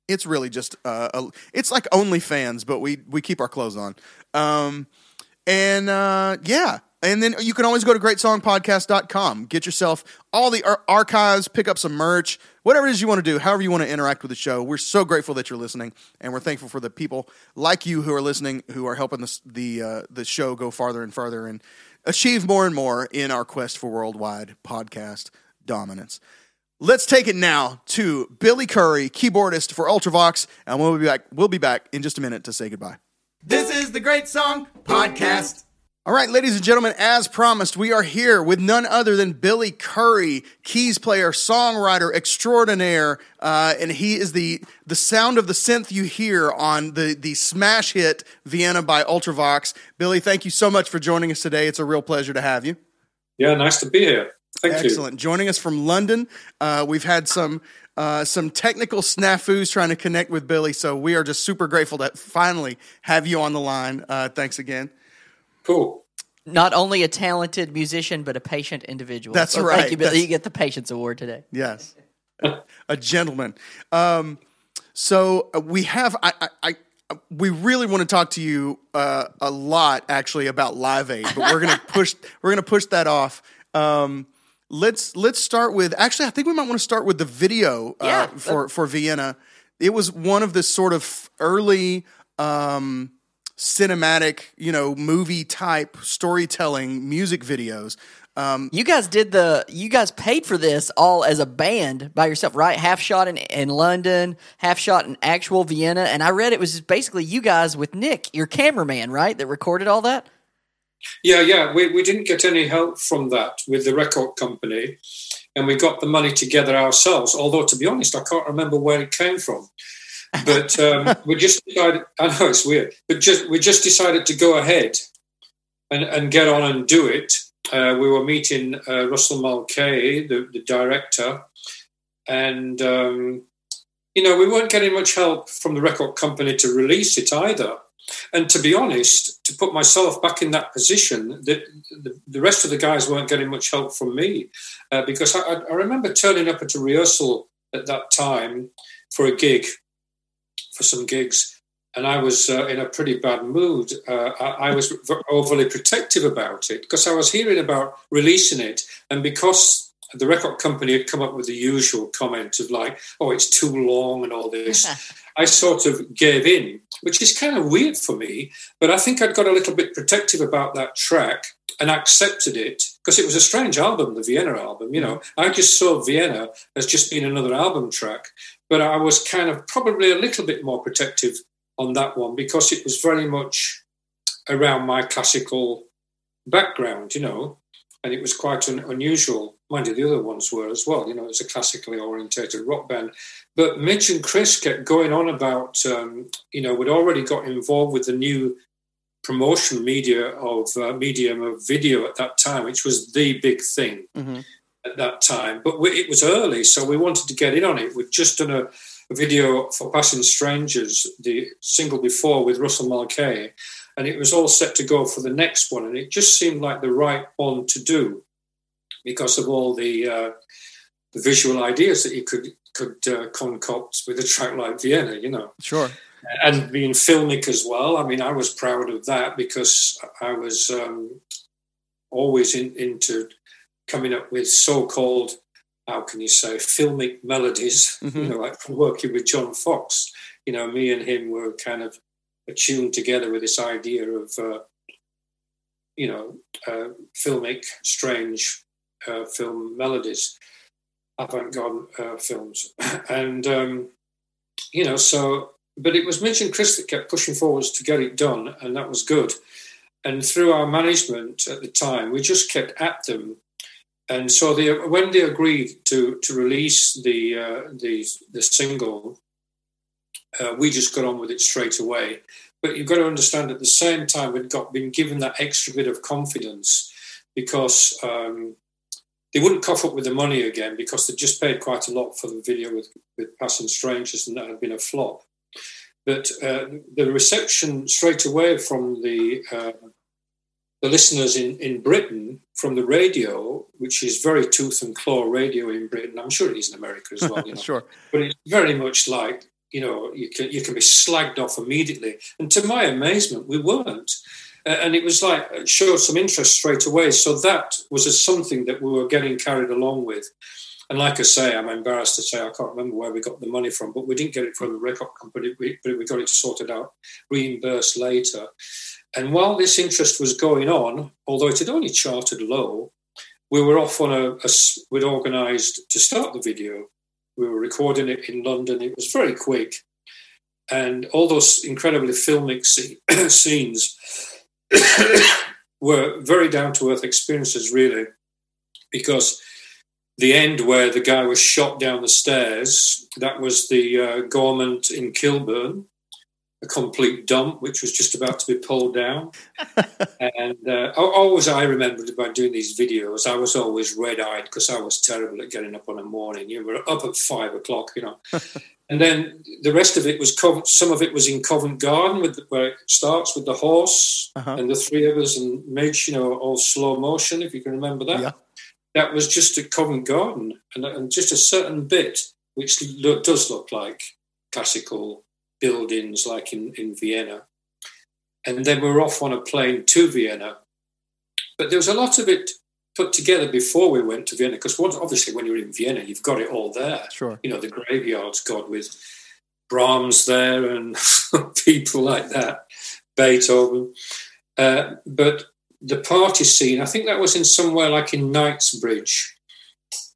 it's really just uh, a, it's like OnlyFans, but we we keep our clothes on. Um, and uh, yeah. And then you can always go to greatsongpodcast.com. Get yourself all the ar- archives, pick up some merch, whatever it is you want to do, however you want to interact with the show. We're so grateful that you're listening, and we're thankful for the people like you who are listening, who are helping the uh, the show go farther and farther and achieve more and more in our quest for worldwide podcast dominance. Let's take it now to Billy Currie, keyboardist for Ultravox, and we'll be back. We'll be back in just a minute to say goodbye. This is the Great Song Podcast. All right, ladies and gentlemen, as promised, we are here with none other than Billy Currie, keys player, songwriter extraordinaire, uh, and he is the the sound of the synth you hear on the the smash hit Vienna by Ultravox. Billy, thank you so much for joining us today. It's a real pleasure to have you. Yeah, nice to be here. Thank you. Excellent. Joining us from London, uh, we've had some uh, some technical snafus trying to connect with Billy, so we are just super grateful to finally have you on the line. Uh, thanks again. Cool. not only a talented musician but a patient individual. That's So right. Thank you, Billy. You get the Patience Award today. Yes, a gentleman. Um, so uh, we have. I, I, I we really want to talk to you uh, a lot, actually, about Live Aid, but we're gonna push. [laughs] We're gonna push that off. Um, let's let's start with. Actually, I think we might want to start with the video uh, Yeah. for for Vienna. It was one of the sort of early. Um, cinematic, you know, movie type storytelling music videos. Um, You guys did the. You guys paid for this all as a band by yourself, right? Half shot in, in London, half shot in actual Vienna, and I read it was just basically you guys with Nick, your cameraman, right, that recorded all that. Yeah, yeah. We, we didn't get any help from that with the record company, and we got the money together ourselves. Although, to be honest, I can't remember where it came from. But um, we just decided. I know it's weird, but just we just decided to go ahead and, and get on and do it. Uh, we were meeting uh, Russell Mulcahy, the, the director, and um, you know we weren't getting much help from the record company to release it either. And to be honest, to put myself back in that position, the, the, the rest of the guys weren't getting much help from me uh, because I, I remember turning up at a rehearsal at that time for a gig, for some gigs, and I was uh, in a pretty bad mood. Uh, I, I was v- overly protective about it because I was hearing about releasing it, and because the record company had come up with the usual comment of like, "Oh, it's too long" and all this. [laughs] I sort of gave in, which is kind of weird for me. But I think I'd got a little bit protective about that track and accepted it because it was a strange album, the Vienna album. You know, I just saw Vienna as just being another album track, but I was kind of probably a little bit more protective on that one because it was very much around my classical background, you know, and it was quite un- unusual. Mind you, the other ones were as well. You know, it's a classically orientated rock band. But Midge and Chris kept going on about, um, you know, we'd already got involved with the new promotion media of uh, medium of video at that time, which was the big thing at that time. But we, it was early, so we wanted to get in on it. We'd just done a, a video for Passing Strangers, the single before with Russell Mulcahy, and it was all set to go for the next one. And it just seemed like the right one to do because of all the uh, the visual ideas that you could could uh, concoct with a track like Vienna, you know sure. and being filmic as well. I mean, I was proud of that because I was um, always in, into coming up with so-called, how can you say, filmic melodies. You know, like working with John Foxx. You know, me and him were kind of attuned together with this idea of, uh, you know, uh, filmic, strange uh, film melodies, avant-garde uh, films, [laughs] and um, you know, so but it was Midge and Chris that kept pushing forwards to get it done, and that was good. And through our management at the time, we just kept at them. And so they, when they agreed to to release the uh, the the single, uh, we just got on with it straight away. But you've got to understand, at the same time, we'd got been given that extra bit of confidence because um, they wouldn't cough up with the money again because they'd just paid quite a lot for the video with with Passing Strangers, and that had been a flop. But uh, the reception straight away from the uh, the listeners in, in Britain from the radio, which is very tooth and claw radio in Britain. I'm sure it is in America as well. You [laughs] know? Sure. But it's very much like you know you can you can be slagged off immediately. And to my amazement, we weren't. Uh, and it was like it showed some interest straight away. So that was a, something that we were getting carried along with. And like I say, I'm embarrassed to say I can't remember where we got the money from, but we didn't get it from the record company, we- but we got it sorted out, reimbursed later. And while this interest was going on, although it had only charted low, we were off on a we'd organised to start the video. We were recording it in London. It was very quick. And all those incredibly filmic sce- [coughs] scenes [coughs] were very down to earth experiences, really, because the end where the guy was shot down the stairs, that was the uh, in Kilburn, a complete dump, which was just about to be pulled down. and uh, always I remembered about doing these videos, I was always red eyed because I was terrible at getting up on a morning. You were up at five o'clock, you know. [laughs] And then the rest of it was Covent, some of it was in Covent Garden, with the, where it starts with the horse Uh-huh. and the three of us and Midge, you know, all slow motion, if you can remember that. Yeah. That was just at Covent Garden, and, and just a certain bit which lo- does look like classical buildings, like in, in Vienna. And then we were off on a plane to Vienna. But there was a lot of it put together before we went to Vienna, because obviously when you're in Vienna, you've got it all there Sure. you know, the graveyard's got with Brahms there and [laughs] people like that, Beethoven. Uh, but the party scene, I think that was in somewhere like in Knightsbridge.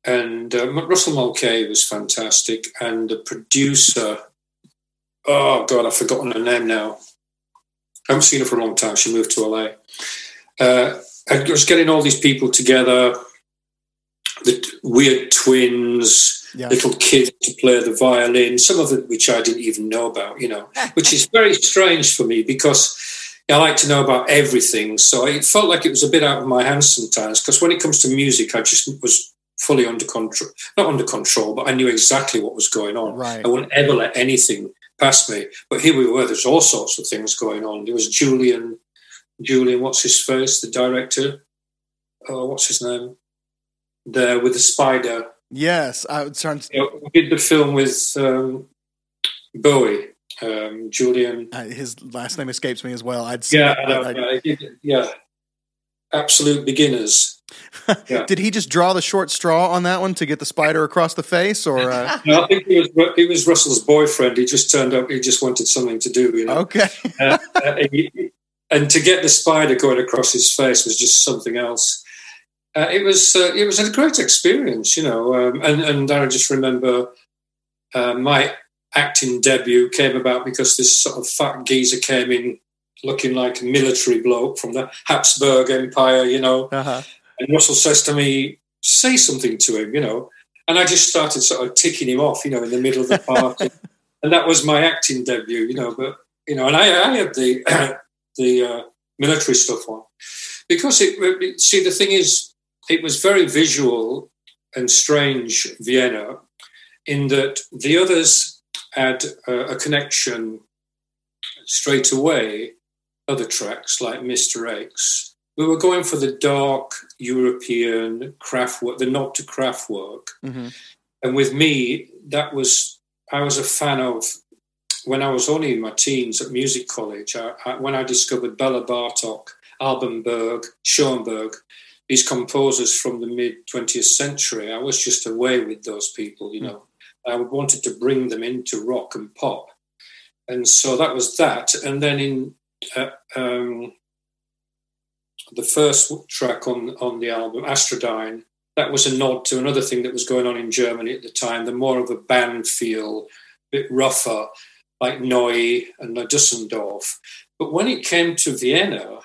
And uh, Russell Mulcahy was fantastic. And the producer, oh God, I've forgotten her name now. I haven't seen her for a long time. She moved to LA. Uh, I was getting all these people together, the weird twins, Yeah. little kids to play the violin, some of it which I didn't even know about, you know, [laughs] which is very strange for me because I like to know about everything. So it felt like it was a bit out of my hands sometimes because when it comes to music, I just was fully under control, not under control, but I knew exactly what was going on. Right. I wouldn't ever let anything past me. But here we were, there's all sorts of things going on. There was Julian, Julian, what's his face, the director? Oh, what's his name? There with the spider. Yes, I was trying to. We did the film with um, Bowie, um, Julian. Uh, his last name escapes me as well. I'd Yeah, it, I know, but I- yeah, I did- yeah. Absolute beginners. [laughs] yeah. Did he just draw the short straw on that one to get the spider across the face, or uh, [laughs] No, I think he was, he was Russell's boyfriend. He just turned up. He just wanted something to do, you know. okay? Uh, uh, he- and to get the spider going across his face was just something else. Uh, it was uh, it was a great experience, you know. Um, and and I just remember uh, my acting debut came about because this sort of fat geezer came in looking like a military bloke from the Habsburg Empire, you know. Uh-huh. And Russell says to me, "Say something to him," you know. And I just started sort of ticking him off, you know, in the middle of the party. [laughs] and that was my acting debut, you know. But you know, and I, I had the [clears throat] the uh, military stuff on because it, it. See, the thing is, it was very visual and strange Vienna, in that the others had a, a connection straight away. Other tracks like Mister X, we were going for the dark European Kraftwerk, the nod to Kraftwerk. Mhm. And with me, that was, I was a fan of, when I was only in my teens at music college, I, I, when I discovered Béla Bartók, Alban Berg, Schoenberg, these composers from the mid 20th century, I was just away with those people, you know. I wanted to bring them into rock and pop. And so that was that. And then in uh, um, the first track on on the album, Astrodyne, that was a nod to another thing that was going on in Germany at the time, the more of a band feel, a bit rougher, like Neu and Dusseldorf. But when it came to Vienna,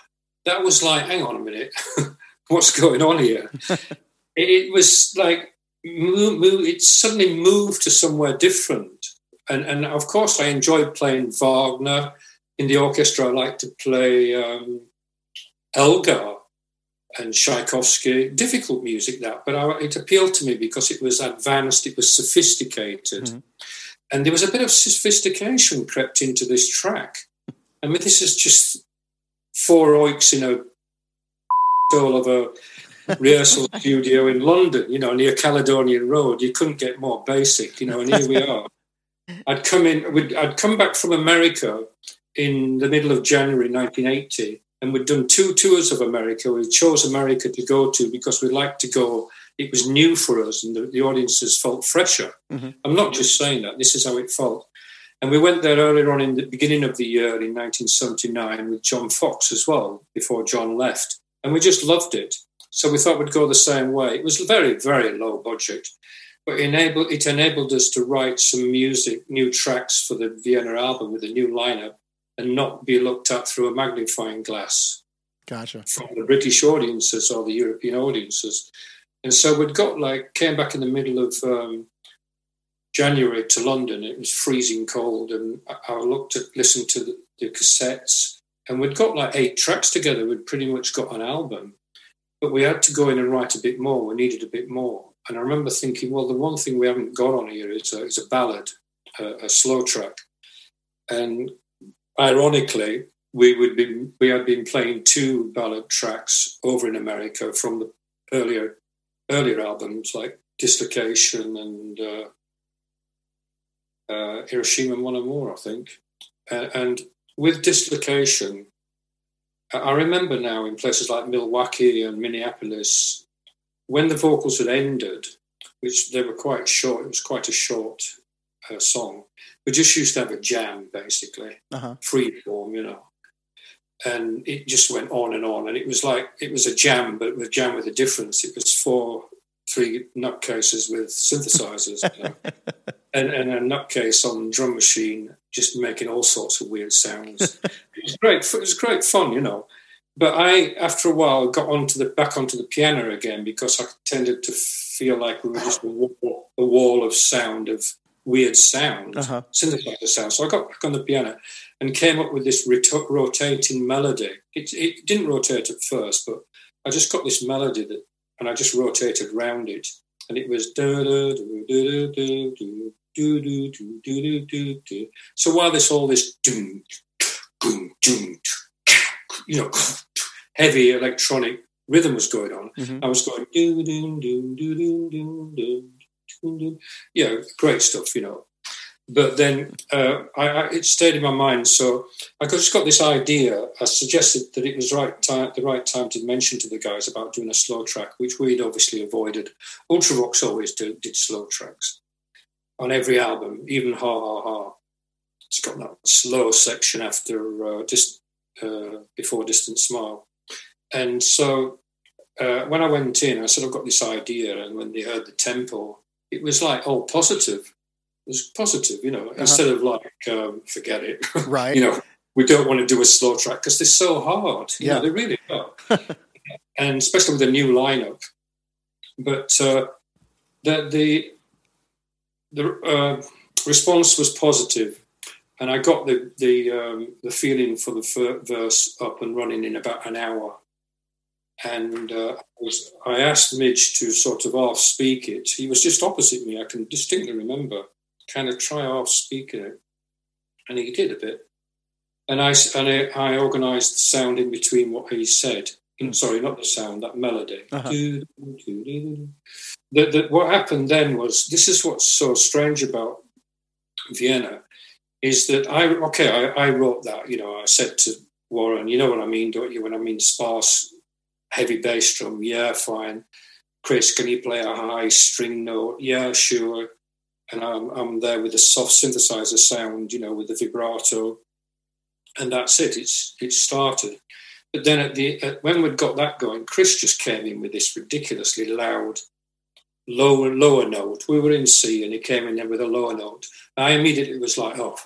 that was like, hang on a minute, [laughs] what's going on here? [laughs] it, it was like, move, move, it suddenly moved to somewhere different. And, and of course, I enjoyed playing Wagner. In the orchestra, I like to play um, Elgar and Tchaikovsky. Difficult music, that, but I, it appealed to me because it was advanced, it was sophisticated. And there was a bit of sophistication crept into this track. I mean, this is just four oiks in a [laughs] all of a rehearsal [laughs] studio in London, you know, near Caledonian Road. You couldn't get more basic, you know, and here we [laughs] are. I'd come in, I'd come back from America in the middle of January 1980, and we'd done two tours of America. We chose America to go to because we liked to go. It was new for us, and the, the audiences felt fresher. Mhm. I'm not just saying that, this is how it felt. And we went there earlier on in the beginning of the year in 1979 with John Foxx as well, before John left. And we just loved it. So we thought we'd go the same way. It was very, very low budget, but enabled, it enabled us to write some music, new tracks for the Vienna album with a new lineup and not be looked at through a magnifying glass Gotcha. from the British audiences or the European audiences. And so we'd got like, came back in the middle of um, January to London. It was freezing cold, and I, I looked at, listened to the, the cassettes, and we'd got like eight tracks together. We'd pretty much got an album, but we had to go in and write a bit more. We needed a bit more. And I remember thinking, well, the one thing we haven't got on here is a, is a ballad. a, a slow track, and ironically, we would be we had been playing two ballad tracks over in America from the earlier earlier albums like Dislocation and uh, uh, Hiroshima Mon Amour, I think. Uh, and with Dislocation, I remember now in places like Milwaukee and Minneapolis, when the vocals had ended, which they were quite short, it was quite a short uh, song. We just used to have a jam, basically, Uh-huh. free form, you know. And it just went on and on. And it was like, it was a jam, but with jam with a difference. It was four, three nutcases with synthesizers. you know [laughs] and, and a nutcase on drum machine, just making all sorts of weird sounds. it was great. It was great fun, you know. But I, after a while, got onto the back onto the piano again because I tended to feel like we were just a wall, a wall of sound of weird sound, Uh-huh. synthesizer sound. So I got back on the piano and came up with this rot- rotating melody. It, it didn't rotate at first, but I just got this melody that, and I just rotated round it, and it was da do do do do do do do do do do do. So while this all this doom boom doom you know heavy electronic rhythm was going on, Mhm. I was going do do do do do do do do. Yeah, great stuff, you know. But then uh, I, I, it stayed in my mind, so I just got this idea. I suggested that it was right time, the right time to mention to the guys about doing a slow track, which we'd obviously avoided. Ultravox always do, did slow tracks on every album, even Ha Ha Ha. It's got that slow section after uh, dis, uh, before Distant Smile, and so uh, when I went in, I said I've got this idea, and when they heard the tempo, it was like all positive. It was positive, you know, instead of like um, forget it, [laughs] Right. you know, we don't want to do a slow track because they're so hard. You Yeah. know, they really are, [laughs] and especially with a new lineup. But uh, the the the uh, response was positive, and I got the the um, the feeling for the verse up and running in about an hour. And uh, I was, I asked Midge to sort of half speak it. He was just opposite me. I can distinctly remember, kind of try half speaking it, and he did a bit. And I and I, I organised the sound in between what he said. Sorry, not the sound, that melody. Uh-huh. Do, do, do, do. The, the, what happened then was this is what's so strange about Vienna is that I okay I, I wrote that you know I said to Warren you know what I mean don't you when I mean sparse heavy bass drum yeah fine. Chris can you play a high string note? Yeah sure. And I'm, I'm there with the soft synthesizer sound you know with the vibrato. And that's it it's it started. But then at the at, when we'd got that going Chris just came in with this ridiculously loud lower lower note. We were in C, and he came in there with a lower note. I immediately was like, "Oh,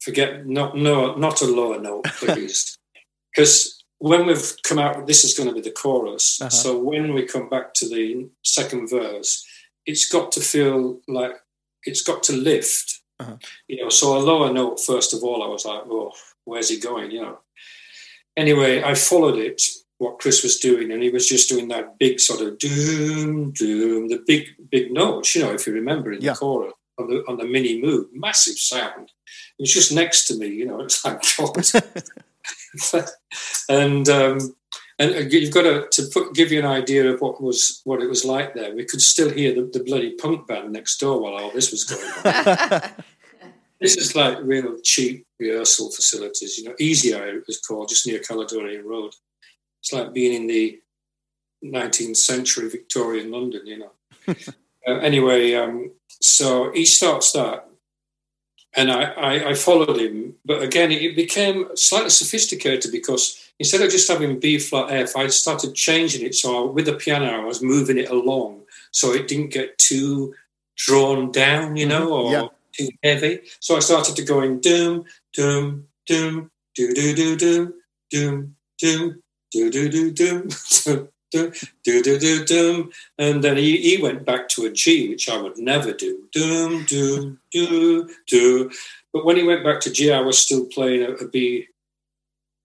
forget not no not a lower note, please," [laughs] because when we've come out, this is going to be the chorus. Uh-huh. So when we come back to the second verse, it's got to feel like it's got to lift. Uh-huh. You know, so a lower note first of all. I was like, "Oh, where's he going?" You know. Anyway, I followed it what Chris was doing, and he was just doing that big sort of doom doom, the big big notes. You know, if you remember in Yeah. the chorus on the on the Minimoog, massive sound. It was just next to me. You know, [laughs] it's like God. [laughs] [laughs] and um, and you've got to to put, give you an idea of what was what it was like there. We could still hear the, the bloody punk band next door while all this was going on. [laughs] this is like real cheap rehearsal facilities. You know, Easy Eye it was called, just near Caledonian Road. It's like being in the 19th century Victorian London. You know. [laughs] uh, anyway, um, so he starts that. And I, I, I followed him, but again, it became slightly sophisticated because instead of just having B flat F, I started changing it. So I, with the piano, I was moving it along so it didn't get too drawn down, you mm-hmm. know, or Yeah. too heavy. So I started to go in doom, doom, doom, do do do doom, doom, doom, do do do doom, [laughs] doom, do do do do and then he, he went back to a G, which I would never do. Doom, doom, do, do. But when he went back to G, I was still playing a, a B,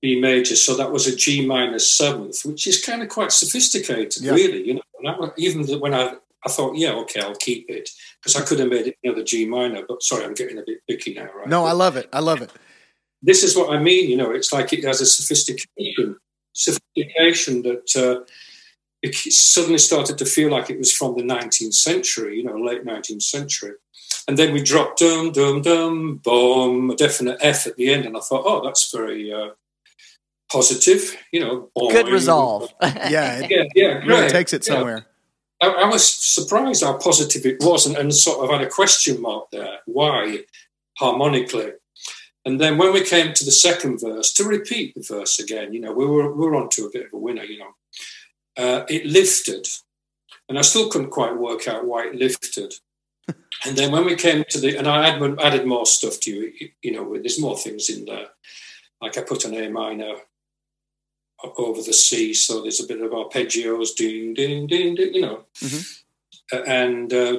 B major, so that was a G minor seventh, which is kind of quite sophisticated, Yeah. really. You know, and I, even when I I thought, yeah, okay, I'll keep it because I could have made it another G minor. But sorry, I'm getting a bit picky now, right? No, I love it. I love it. this is what I mean. You know, it's like it has a sophistication, sophistication that uh, it suddenly started to feel like it was from the 19th century. You know, late 19th century. And then we dropped dum dum dum boom, a definite F at the end, and I thought, oh, that's very uh, positive. You know, Good resolve. [laughs] Yeah, it Yeah, yeah, really great. takes it Yeah. somewhere. I, I was surprised how positive it was and, and sort of had a question mark there. Why harmonically? And then when we came to the second verse, to repeat the verse again, you know, we were, we were on to a bit of a winner, you know. Uh, it lifted. And I still couldn't quite work out why it lifted. [laughs] and then when we came to the, and I added, added more stuff to you, you know, there's more things in there. Like I put an A minor over the C, so there's a bit of arpeggios, ding, ding, ding, ding, you know, Uh, and uh,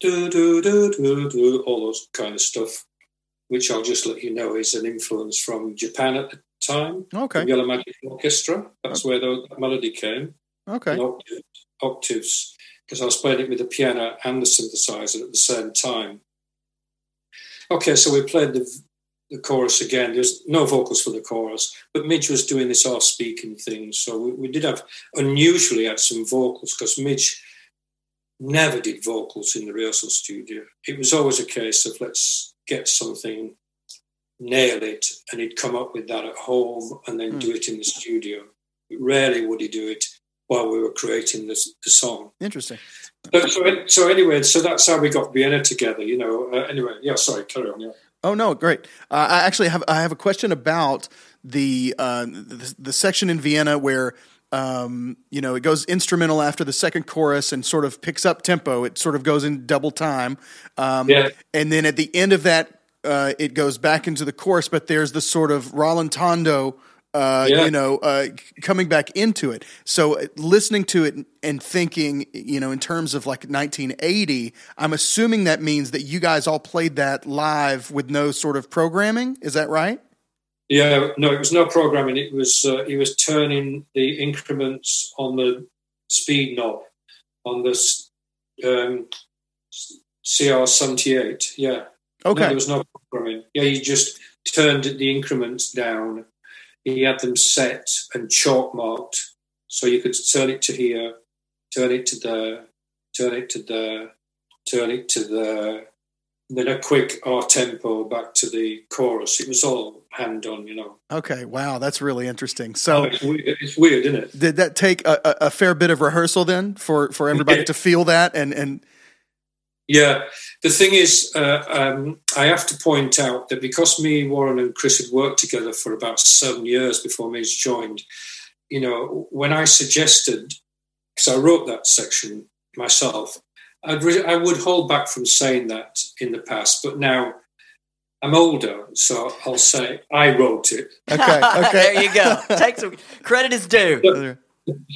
do, do, do, do, do, all those kind of stuff, which I'll just let you know is an influence from Japan at the time. Okay. Yellow Magic Orchestra. That's where the that melody came. Okay. in octaves, octaves, because I was playing it with the piano and the synthesizer at the same time. Okay, so we played the the chorus again. There's no vocals for the chorus, but Midge was doing this off speaking thing. So we, we did have unusually had some vocals because Midge never did vocals in the rehearsal studio. It was always a case of let's get something, nail it, and he'd come up with that at home and then hmm. do it in the studio. Rarely would he do it while we were creating the, the song. Interesting. So, so, so anyway, so that's how we got Vienna together. You know. Uh, anyway, yeah. Sorry, carry on. Yeah. Oh no, great. Uh, I actually have I have a question about the uh, the, the section in Vienna where um, you know it goes instrumental after the second chorus and sort of picks up tempo. It sort of goes in double time, um, Yeah. and then at the end of that, uh, it goes back into the chorus. But there's the sort of rallentando. Uh, Yeah. You know, uh, coming back into it. So, uh, listening to it and thinking, you know, in terms of like 1980, I'm assuming that means that you guys all played that live with no sort of programming. Is that right? Yeah, no, it was no programming. It was uh, he was turning the increments on the speed knob on this um, CR seventy eight. Yeah, no, Okay. there was no programming. Yeah, he just turned the increments down. He had them set and chalk marked, so you could turn it to here, turn it to there, turn it to there, turn it to there. And then a quick a tempo back to the chorus. It was all hand on, you know. Okay. Wow, that's really interesting. So, oh, it's weird, it's weird, isn't it? did that take a, a, a fair bit of rehearsal then for for everybody Yeah. to feel that and and Yeah. The thing is, uh, um, I have to point out that because me, Warren, and Chris had worked together for about seven years before Midge joined, you know, when I suggested, because I wrote that section myself, I'd re- I would hold back from saying that in the past, but now I'm older, so I'll say I wrote it. okay okay [laughs] there you go. Take some credit is due. [laughs]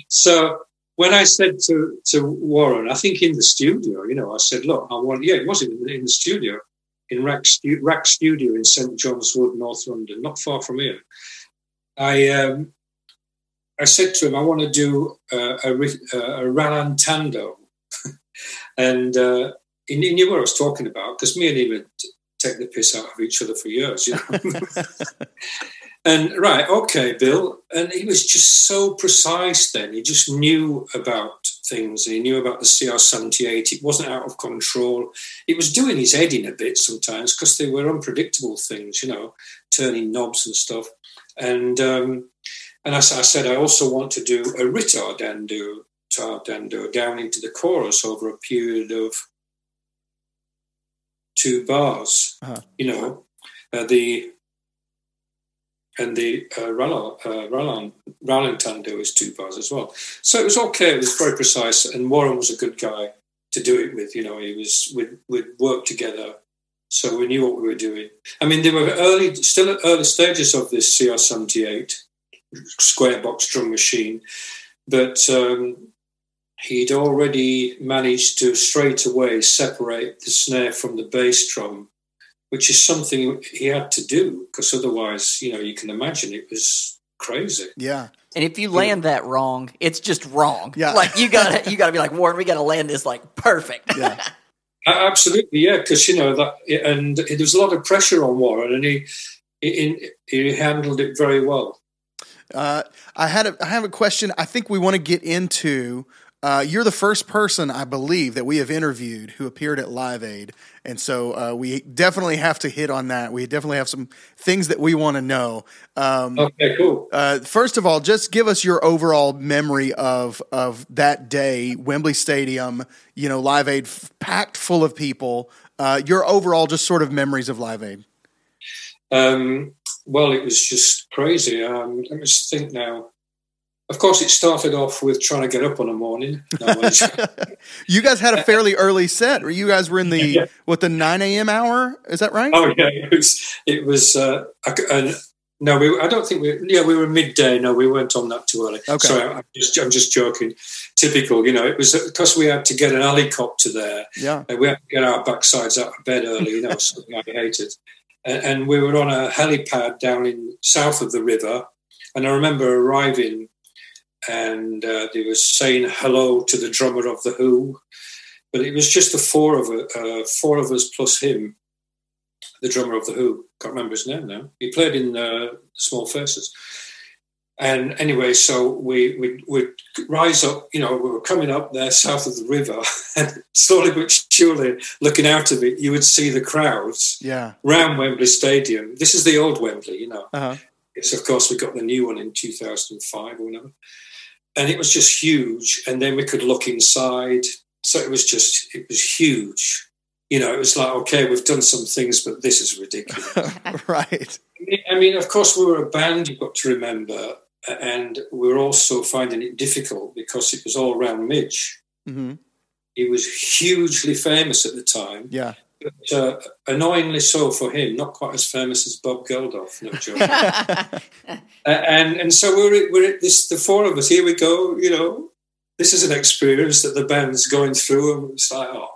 So when I said to, to Warren, I think in the studio, you know, I said, look, I want, yeah, it was in, in the studio, in RAK, Stu- RAK Studio in St. John's Wood, North London, not far from here. I um, I said to him, I want to do uh, a, a rallentando. [laughs] and uh, he, he knew what I was talking about because me and him had taken the piss out of each other for years, you know. [laughs] [laughs] And right, okay, Bill. And he was just so precise then. He just knew about things. He knew about the CR78. It wasn't out of control. It was doing his head in a bit sometimes because they were unpredictable things, you know, turning knobs and stuff. And um, and I said, I also want to do a ritardando, tardando down into the chorus over a period of two bars. Uh-huh. You know, uh, the and the uh, Rallan, uh, Rallan, Rallentando is two bars as well. So it was okay. It was very precise, and Warren was a good guy to do it with. You know, he was we'd, we'd work together, so we knew what we were doing. I mean, there were early, still at early stages of this CR78 square box drum machine, but um, he'd already managed to straight away separate the snare from the bass drum which is something he had to do because otherwise, you know, you can imagine it was crazy. Yeah. And if you land that wrong, it's just wrong. Yeah. [laughs] Like you gotta you gotta be like Warren. We gotta land this like perfect. Yeah. [laughs] Absolutely, yeah, because you know that, and there was a lot of pressure on Warren, and he he, he handled it very well. Uh, I had a, I have a question. I think we want to get into. Uh, you're the first person, I believe, that we have interviewed who appeared at Live Aid, and so uh, we definitely have to hit on that. We definitely have some things that we want to know. Um, Okay, cool. uh, first of all, just give us your overall memory of of that day, Wembley Stadium. You know, Live Aid f- packed full of people. Uh, your overall, just sort of memories of Live Aid. Um, well, it was just crazy. Um, let me just think now. Of course, it started off with trying to get up on a morning. No, [laughs] You guys had a fairly early set. Or you guys were in the Yeah. what the nine a.m. hour? Is that right? oh yeah, it was. It was. Uh, I c- and no, we. I don't think we. Yeah, we were midday. No, we weren't on that too early. Okay. Sorry, I'm just. I'm just joking. Typical, you know. It was because we had to get an helicopter there. Yeah. And we had to get our backsides out of bed early, you know, something I hated. And, and we were on a helipad down in south of the river. And I remember arriving and uh, they were saying hello to the drummer of the Who. But it was just the four of us, uh, four of us plus him, the drummer of the Who. Can't remember his name now. He played in uh, Small Faces. And anyway, so we we would rise up. You know, we were coming up there south of the river, [laughs] and slowly but surely, looking out of it, you would see the crowds Yeah. round Wembley Stadium. This is the old Wembley, you know. Uh-huh. It's of course we got the new one in 2005 or whatever, and it was just huge. And then we could look inside, so it was just it was huge. You know, it was like okay, we've done some things, but this is ridiculous. [laughs] [laughs] right. I mean, of course, we were a band, you've got to remember, and we were also finding it difficult because it was all around Midge. hmm He was hugely famous at the time, Yeah. But uh, annoyingly so for him, not quite as famous as Bob Geldof, no joke. [laughs] Uh, and and so we're we're at this, the four of us. Here we go. You know, this is an experience that the band's going through, and it's like, oh,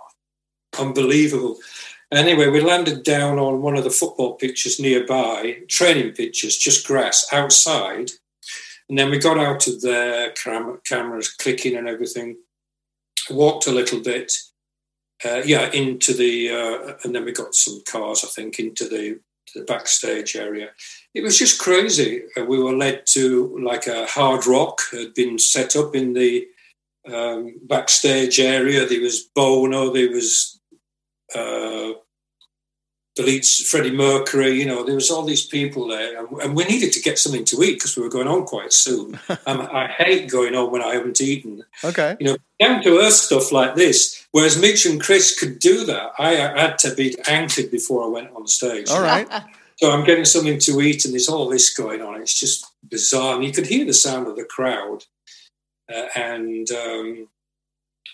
unbelievable. Anyway, we landed down on one of the football pitches nearby, training pitches, just grass outside. And then we got out of there, cam- cameras clicking and everything. Walked a little bit, uh, yeah, into the, uh, and then we got some cars, I think, into the, the backstage area. It was just crazy. Uh, we were led to like a hard rock had been set up in the um, backstage area. There was Bono, there was uh, the leads, Freddie Mercury, you know, there was all these people there, and, and we needed to get something to eat because we were going on quite soon. [laughs] um, I hate going on when I haven't eaten. Okay. You know, down to earth stuff like this. Whereas Midge and Chris could do that, I had to be anchored before I went on stage. All right. So I'm getting something to eat, and there's all this going on. It's just bizarre, and you could hear the sound of the crowd. Uh, and um,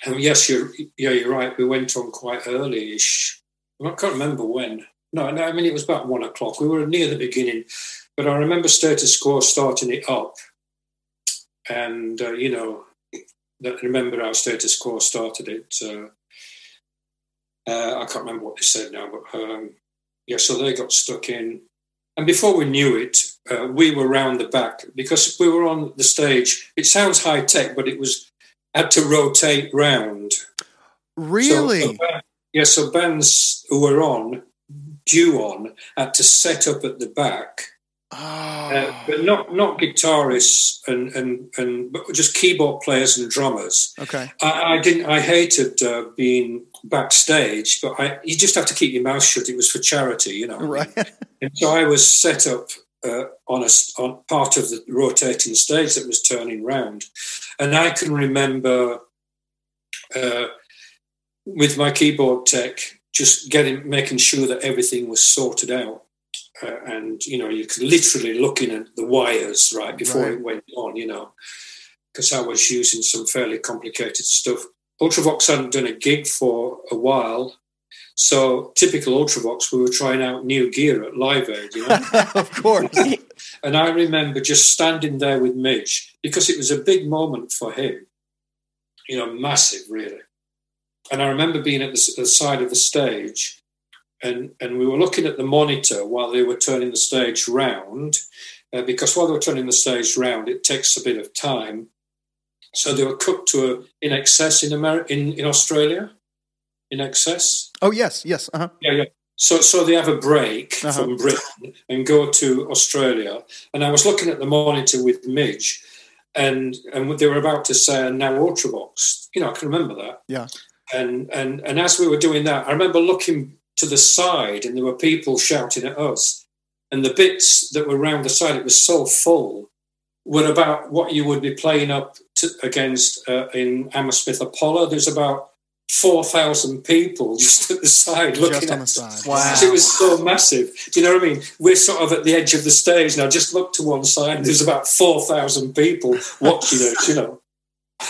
and yes, you're yeah, you're right. We went on quite early-ish. I can't remember when. No, no, I mean it was about one o'clock. We were near the beginning, but I remember Status Quo starting it up, and uh, you know, I remember how Status Quo started it. Uh, uh, I can't remember what they said now, but um, yeah, so they got stuck in. And before we knew it, uh, we were round the back because we were on the stage. It sounds high tech, but it was had to rotate round. Really? So, so yeah, so bands who were on, due on, had to set up at the back. Oh. Uh, but not not guitarists and, and, and but just keyboard players and drummers. okay. I, I didn't. I hated uh, being backstage, but I, you just have to keep your mouth shut. It was for charity, you know. Right. [laughs] And so I was set up uh, on a on part of the rotating stage that was turning round, and I can remember uh, with my keyboard tech just getting making sure that everything was sorted out. Uh, and you know, you could literally looking at the wires right before Right. it went on. You know, because I was using some fairly complicated stuff. Ultravox hadn't done a gig for a while, so typical Ultravox, we were trying out new gear at Live Aid, you know. [laughs] of course. [laughs] and I remember just standing there with Midge because it was a big moment for him, you know, massive, really. And I remember being at the, the side of the stage, and and we were looking at the monitor while they were turning the stage round, uh, because while they were turning the stage round, it takes a bit of time. So they were cooked to a, INXS in America, in, in Australia, INXS. Oh yes, yes. Uh-huh. Yeah, yeah. So, so they have a break Uh-huh. from Britain and go to Australia. And I was looking at the monitor with Midge, and and they were about to say now Ultravox. You know, I can remember that. Yeah. And and and as we were doing that, I remember looking to the side, and there were people shouting at us. And the bits that were round the side, it was so full, were about what you would be playing up to, against uh, in Hammersmith Apollo. There's about four thousand people [laughs] just at the side looking Just at on the side. Wow. It was so massive. Do you know what I mean? We're sort of at the edge of the stage now. Just look to one side. There's about four thousand people watching us. You know,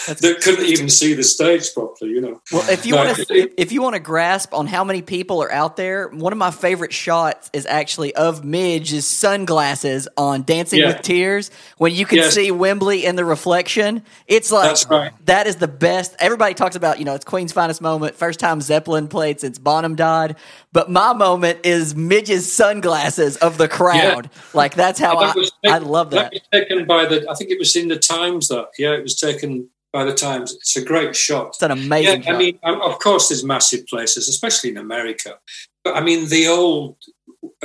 that couldn't even see the stage properly. You know. Well, if you want to, if you want to grasp on how many people are out there, one of my favorite shots is actually of Midge's sunglasses on Dancing Yeah. with Tears when you can Yes. see Wembley in the reflection. It's like right. that is the best. Everybody talks about you know it's Queen's finest moment, first time Zeppelin played since Bonham died. But my moment is Midge's sunglasses of the crowd. Like that's how That I, was I taken- love that. was taken by the. I think it was in the Times. That yeah, it was taken by the Times. It's a great shot. It's an amazing Yeah, I mean, um, of course, there's massive places, especially in America. But I mean, the old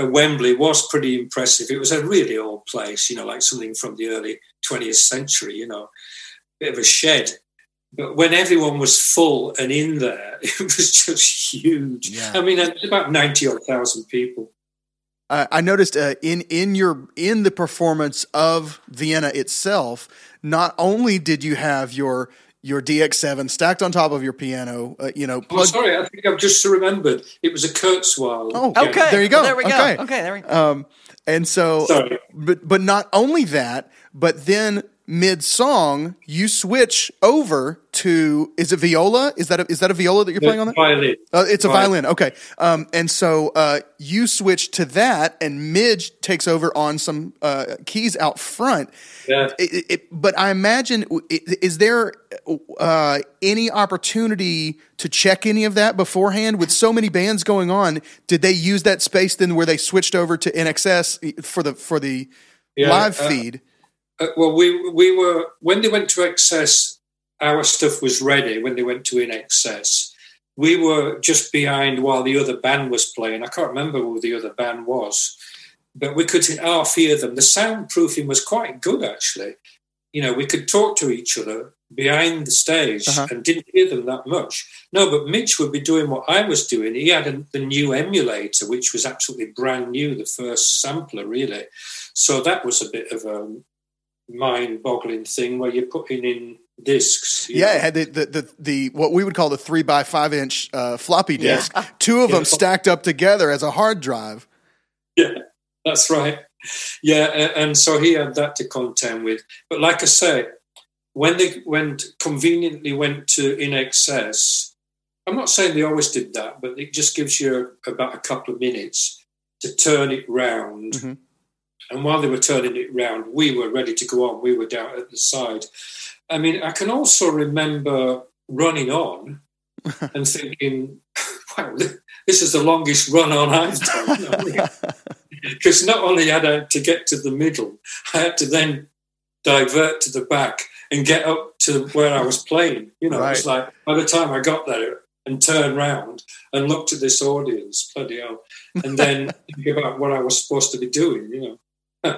uh, Wembley was pretty impressive. It was a really old place, you know, like something from the early 20th century, you know, bit of a shed. But when everyone was full and in there, [laughs] it was just huge. Yeah. I mean, it's about 90 odd thousand people. Uh, I noticed uh, in in your in the performance of Vienna itself, not only did you have your your DX7 stacked on top of your piano, uh, you know, Oh, sorry, I think I've just remembered. It was a Kurzweil. Oh, piano. Okay, there you go. There we go. Okay. Okay, there we go. Um, and so, Sorry. but but not only that, but then mid song you switch over to is it viola? Is that a, is that a viola that you're playing on that? Violin. Uh, it's a Violin. violin. Okay. Um, and so uh, you switch to that, and Midge takes over on some uh, keys out front. Yeah. It, it- but I imagine, is there uh, any opportunity to check any of that beforehand? With so many bands going on, did they use that space then where they switched over to INXS for the for the Yeah, live uh, feed? Uh, well, we we were when they went to excess, our stuff was ready. When they went to INXS, we were just behind while the other band was playing. I can't remember who the other band was, but we could half hear them. The soundproofing was quite good, actually. You know, we could talk to each other behind the stage Uh-huh. and didn't hear them that much. No, but Midge would be doing what I was doing. He had a, the new emulator, which was absolutely brand new, the first sampler, really. So that was a bit of a mind-boggling thing where you're putting in discs. Yeah, know. it had the, the the the what we would call the three by five inch uh, floppy Yeah. disk. Two of Yeah. them stacked up together as a hard drive. Yeah, that's right. Yeah, a- and so he had that to contend with. But like I say, when they went conveniently went to INXS, I'm not saying they always did that, but it just gives you about a couple of minutes to turn it round. Mhm. And while they were turning it round, we were ready to go on. We were down at the side. I mean, I can also remember running on [laughs] and thinking, wow, this is the longest run on I've done. [laughs] Because not only had I to get to the middle, I had to then divert to the back and get up to where I was playing. You know, it's like by the time I got there and turned round and looked at this audience, bloody hell, and then [laughs] think about what I was supposed to be doing, you know. [laughs]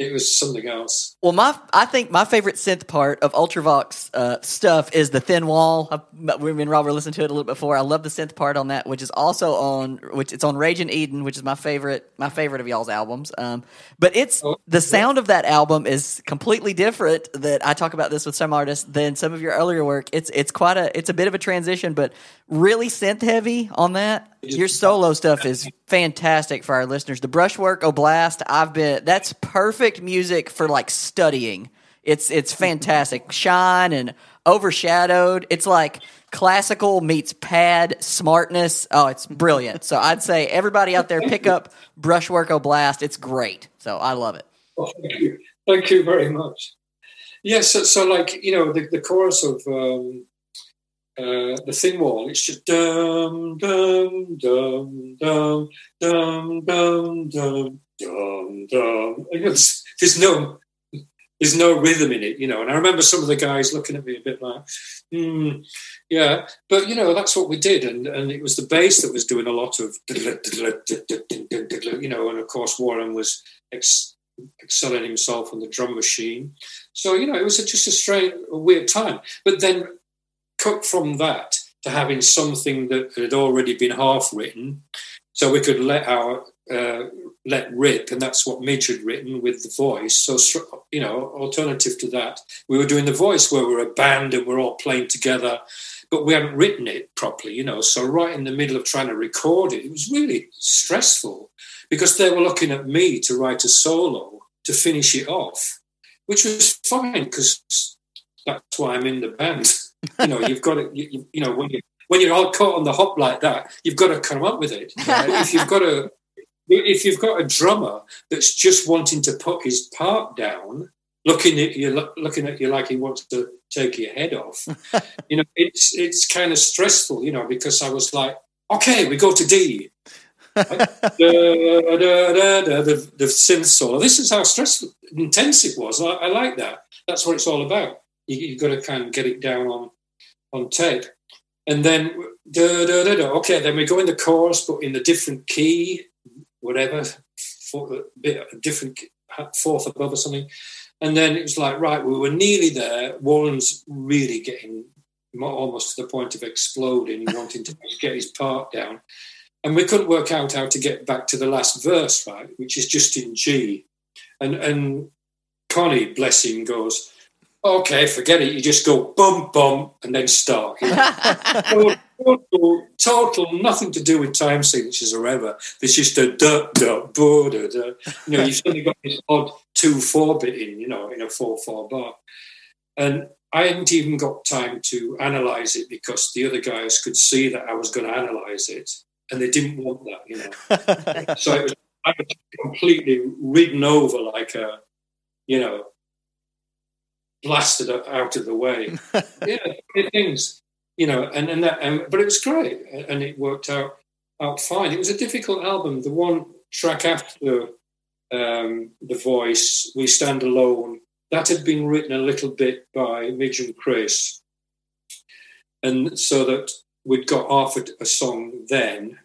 it was something else. Well, my I think my favorite synth part of Ultravox uh, stuff is the thin wall. I've, we and Robert listened to it a little bit before. I love the synth part on that, which is also on which it's on Rage in Eden, which is my favorite my favorite of y'all's albums. Um, but it's the sound of that album is completely different. That I talk about this with some artists than some of your earlier work. It's it's quite a it's a bit of a transition, but really synth heavy on that. Your solo stuff is fantastic for our listeners. The brushwork Oblast, I've been that's perfect music for like studying. It's it's [laughs] fantastic. Shine and overshadowed. It's like classical meets pad smartness. Oh, it's brilliant. So I'd say everybody out there pick up brushwork Oblast. It's great. So I love it. Oh, thank you. Thank you very much. Yes, so, so like, you know, the, the chorus of um, uh, the thin wall, it's just dum, dum, dum, dum, dum, dum, dum, dum, dum. There's no there's no rhythm in it, you know. And I remember some of the guys looking at me a bit like, hmm, yeah. But you know, that's what we did, and and it was the bass that was doing a lot of, you know, and of course Warren was ex- excelling himself on the drum machine. So you know, it was just a strange, a weird time. But then, cut from that to having something that had already been half written, so we could let our uh, let rip, and that's what Midge had written with the voice. So you know, alternative to that, we were doing the voice where we're a band and we're all playing together, but we hadn't written it properly. You know, so right in the middle of trying to record it, it was really stressful because they were looking at me to write a solo to finish it off, which was fine because that's why I'm in the band. [laughs] You know, you've got to, you, you know, when you when you're all caught on the hop like that, you've got to come up with it. But [laughs] if you've got a if you've got a drummer that's just wanting to put his part down, looking at you, looking at you like he wants to take your head off, [laughs] you know, it's it's kind of stressful, you know, because I was like, okay, we go to D. [laughs] da, da, da, the, the synth solo. This is how stressful, intense it was. I, I like that. That's what it's all about. You, you've got to kind of get it down on on tape. And then, da, da, da, da. okay, then we go in the chorus, but in a different key, whatever, for, a bit a different fourth above or something. And then it was like, right, we were nearly there. Warren's really getting almost to the point of exploding, [laughs] wanting to get his part down. And we couldn't work out how to get back to the last verse, right, which is just in G. And and Conny, bless him, goes, okay, forget it. You just go bum bum and then start. You know? [laughs] total, total, nothing to do with time signatures or ever. There's just a da da bo da da. You know, you've suddenly got this odd two four bit in, you know, in a four four bar, and I hadn't even got time to analyze it because the other guys could see that I was going to analyze it, and they didn't want that, you know. [laughs] so it was, I was completely ridden over like a, you know, blasted out of the way. [laughs] yeah, things, you know, and and that, and, but it was great, and it worked out out fine. It was a difficult album. The one track after um, the voice, "We Stand Alone," that had been written a little bit by Midge and Chris, and so that we'd got offered a song then.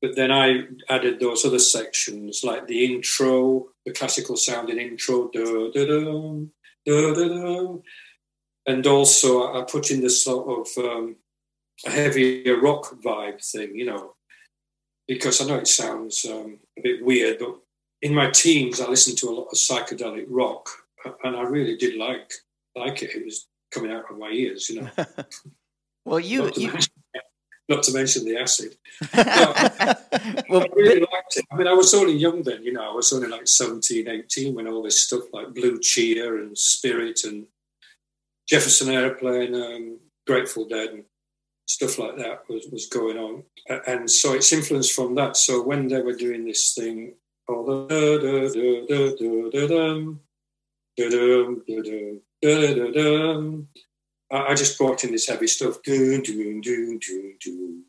But then I added those other sections, like the intro, the classical sounding intro, da, da, da, and also I put in this sort of um, a heavier rock vibe thing, you know, because I know it sounds um, a bit weird, but in my teens I listened to a lot of psychedelic rock, and I really did like like it. It was coming out of my ears, you know. [laughs] well, you you. Not to mention the acid. [laughs] well, I really liked it. I mean, I was only young then, you know. I was only like 17, 18 when all this stuff like Blue Cheer and Spirit and Jefferson Airplane, um, Grateful Dead, and stuff like that was, was going on. And so it's influenced from that. So when they were doing this thing, all the I just brought in this heavy stuff, doon, doon, doon, doon, doon,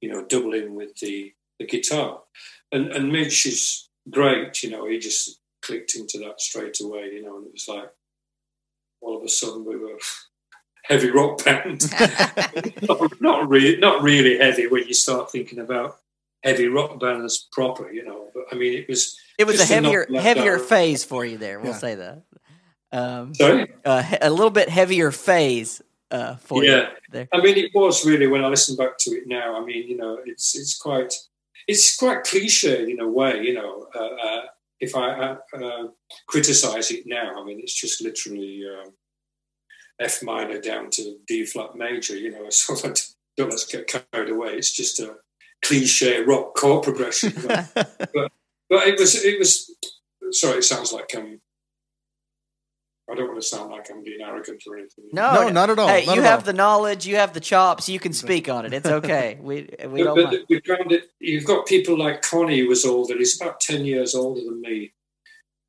you know, doubling with the, the guitar. And, and Midge is great, you know, he just clicked into that straight away, you know, and it was like all of a sudden we were [laughs] heavy rock band. [laughs] [laughs] not, not, really, not really heavy when you start thinking about heavy rock bands proper, you know. But I mean, it was it was a heavier heavier phase for you there. We'll yeah. say that. Um, Sorry, uh, a little bit heavier phase uh, for yeah. you. There. I mean, it was really when I listen back to it now. I mean, you know, it's it's quite it's quite cliche in a way. You know, uh, uh if I uh, criticize it now, I mean, it's just literally um, F minor down to D flat major. You know, [laughs] so don't let's get carried away. It's just a cliche rock chord progression. but, [laughs] but, but it was it was. Sorry, it sounds like I'm I don't want to sound like I'm being arrogant or anything. No, no, not at all. Hey, not you have all. the knowledge, you have the chops, you can speak on it. It's okay. [laughs] We we but, don't but mind. we found it. You've got people like Conny, who was older. He's about ten years older than me,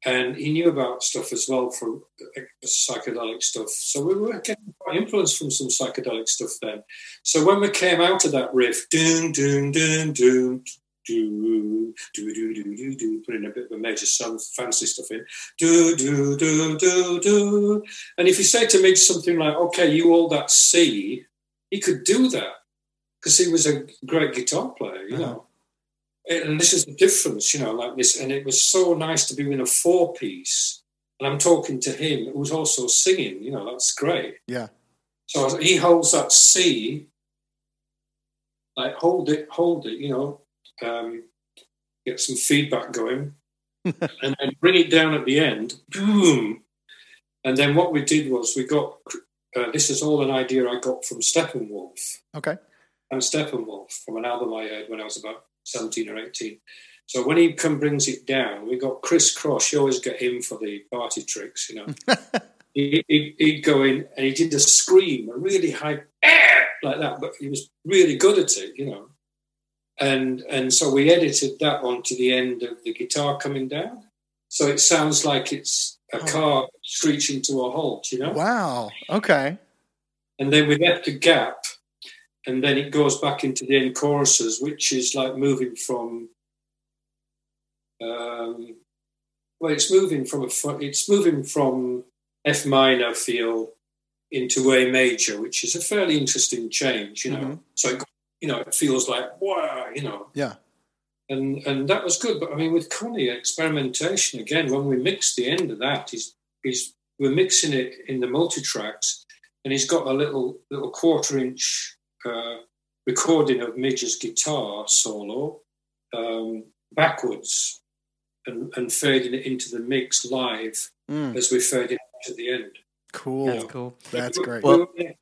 and he knew about stuff as well from uh, psychedelic stuff. So we were getting quite influenced from some psychedelic stuff then. So when we came out of that riff, doom, doom, doom, doon do do do do do do, put in a bit of a major sound, fancy stuff in, do do do do do. And if you say to me something like, "Okay, you hold that C," he could do that because he was a great guitar player, you uh-huh. know. And this is the difference, you know, like this. And it was so nice to be in a four piece. And I'm talking to him who was also singing, you know, that's great. Yeah. So he holds that C, like hold it, hold it, you know, um, get some feedback going, [laughs] and then bring it down at the end, boom. And then what we did was we got uh, this is all an idea I got from Steppenwolf Okay. and Steppenwolf from an album I heard when I was about 17 or 18. So when he come brings it down, we got Chris Cross. You always get him for the party tricks, you know. [laughs] he, he, he'd go in and he did a scream, a really high, [laughs] like that, but he was really good at it, you know. And and so we edited that onto the end of the guitar coming down, so it sounds like it's a car screeching to a halt, you know. Wow. Okay. And then we left a gap, and then it goes back into the end choruses, which is like moving from. Um, well, it's moving from a it's moving from F minor feel into A major, which is a fairly interesting change, you know. Mhm. So it, you know, it feels like wow, you know, Yeah. and and that was good. But I mean, with Conny, experimentation again. When we mixed the end of that, he's he's we're mixing it in the multi tracks, and he's got a little little quarter inch uh, recording of Midge's guitar solo um, backwards, and and fading it into the mix live Mm, as we fade it to the end. cool. That's cool. That's great. We, were, in-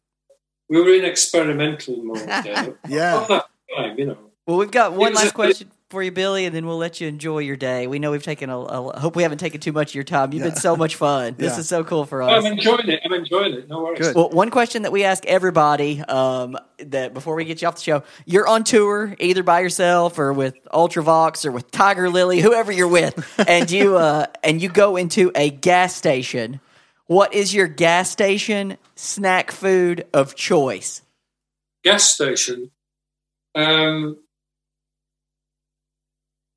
we were in experimental mode [laughs] then. Yeah. Time, you know. Well, we've got one last a- question for you, Billy, and then we'll let you enjoy your day. We know we've taken a, a hope we haven't taken too much of your time. You've been so much fun. [laughs] This Yeah. is so cool for us. I'm enjoying it. I'm enjoying it. No worries. Good. Well, one question that we ask everybody um, that before we get you off the show, you're on tour either by yourself or with Ultravox or with Tiger Lily, whoever you're with, [laughs] and you uh, and you go into a gas station. What is your gas station snack food of choice? gas station. Um,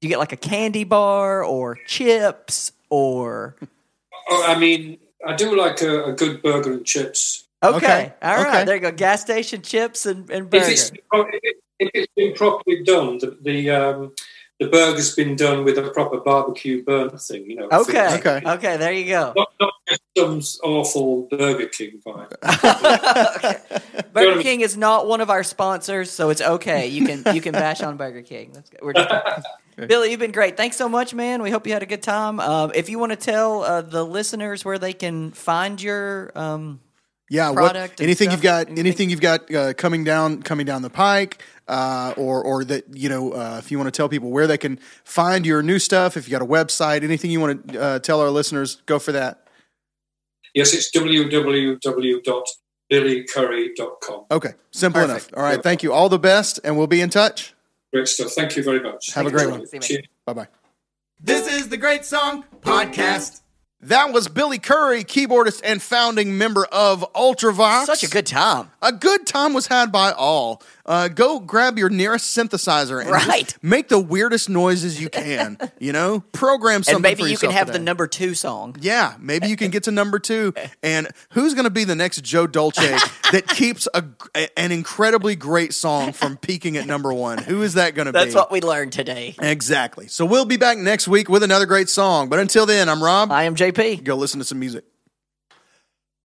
Do you get like a candy bar or chips or oh, I mean, I do like a, a good burger and chips. okay, Okay, all right, okay. there you go, gas station chips and, and If burger. it's, if it's been properly done, the the, um, the burger's been done with a proper barbecue burner thing, you know. Okay, Okay. okay, there you go. Not, not just some awful Burger King vibe. [laughs] okay. what I Burger mean? King is not one of our sponsors, so it's okay. You can you can bash on Burger King. That's good. We're just- [laughs] Billy, you've been great. Thanks so much, man. We hope you had a good time. Um, if you want to tell uh, the listeners where they can find your um, Yeah, what, product anything stuff? you've got, Anything? anything you've got uh, coming down, coming down the pike, uh, or or that you know, uh, if you want to tell people where they can find your new stuff, if you got a website, anything you want to uh, tell our listeners, go for that. Yes, it's www.billycurrie.com. Okay, simple Perfect. enough. All right, thank you. All the best, and we'll be in touch. Great stuff. Thank you very much. Have a great you. one. See you, man. Cheers. Bye bye. This is the Great Song Podcast. That was Billy Currie, keyboardist and founding member of Ultravox. such a good time. A good time was had by all. Uh, go grab your nearest synthesizer and Right. make the weirdest noises you can. [laughs] you know, program something And maybe you can have the number two song. Yeah, maybe you can get to number two. [laughs] And who's going to be the next Joe Dolce that [laughs] keeps a, an incredibly great song from peaking at number one? Who is that going to be? That's what we learned today. exactly. So we'll be back next week with another great song. But until then, I'm Rob. I am JP. Go listen to some music.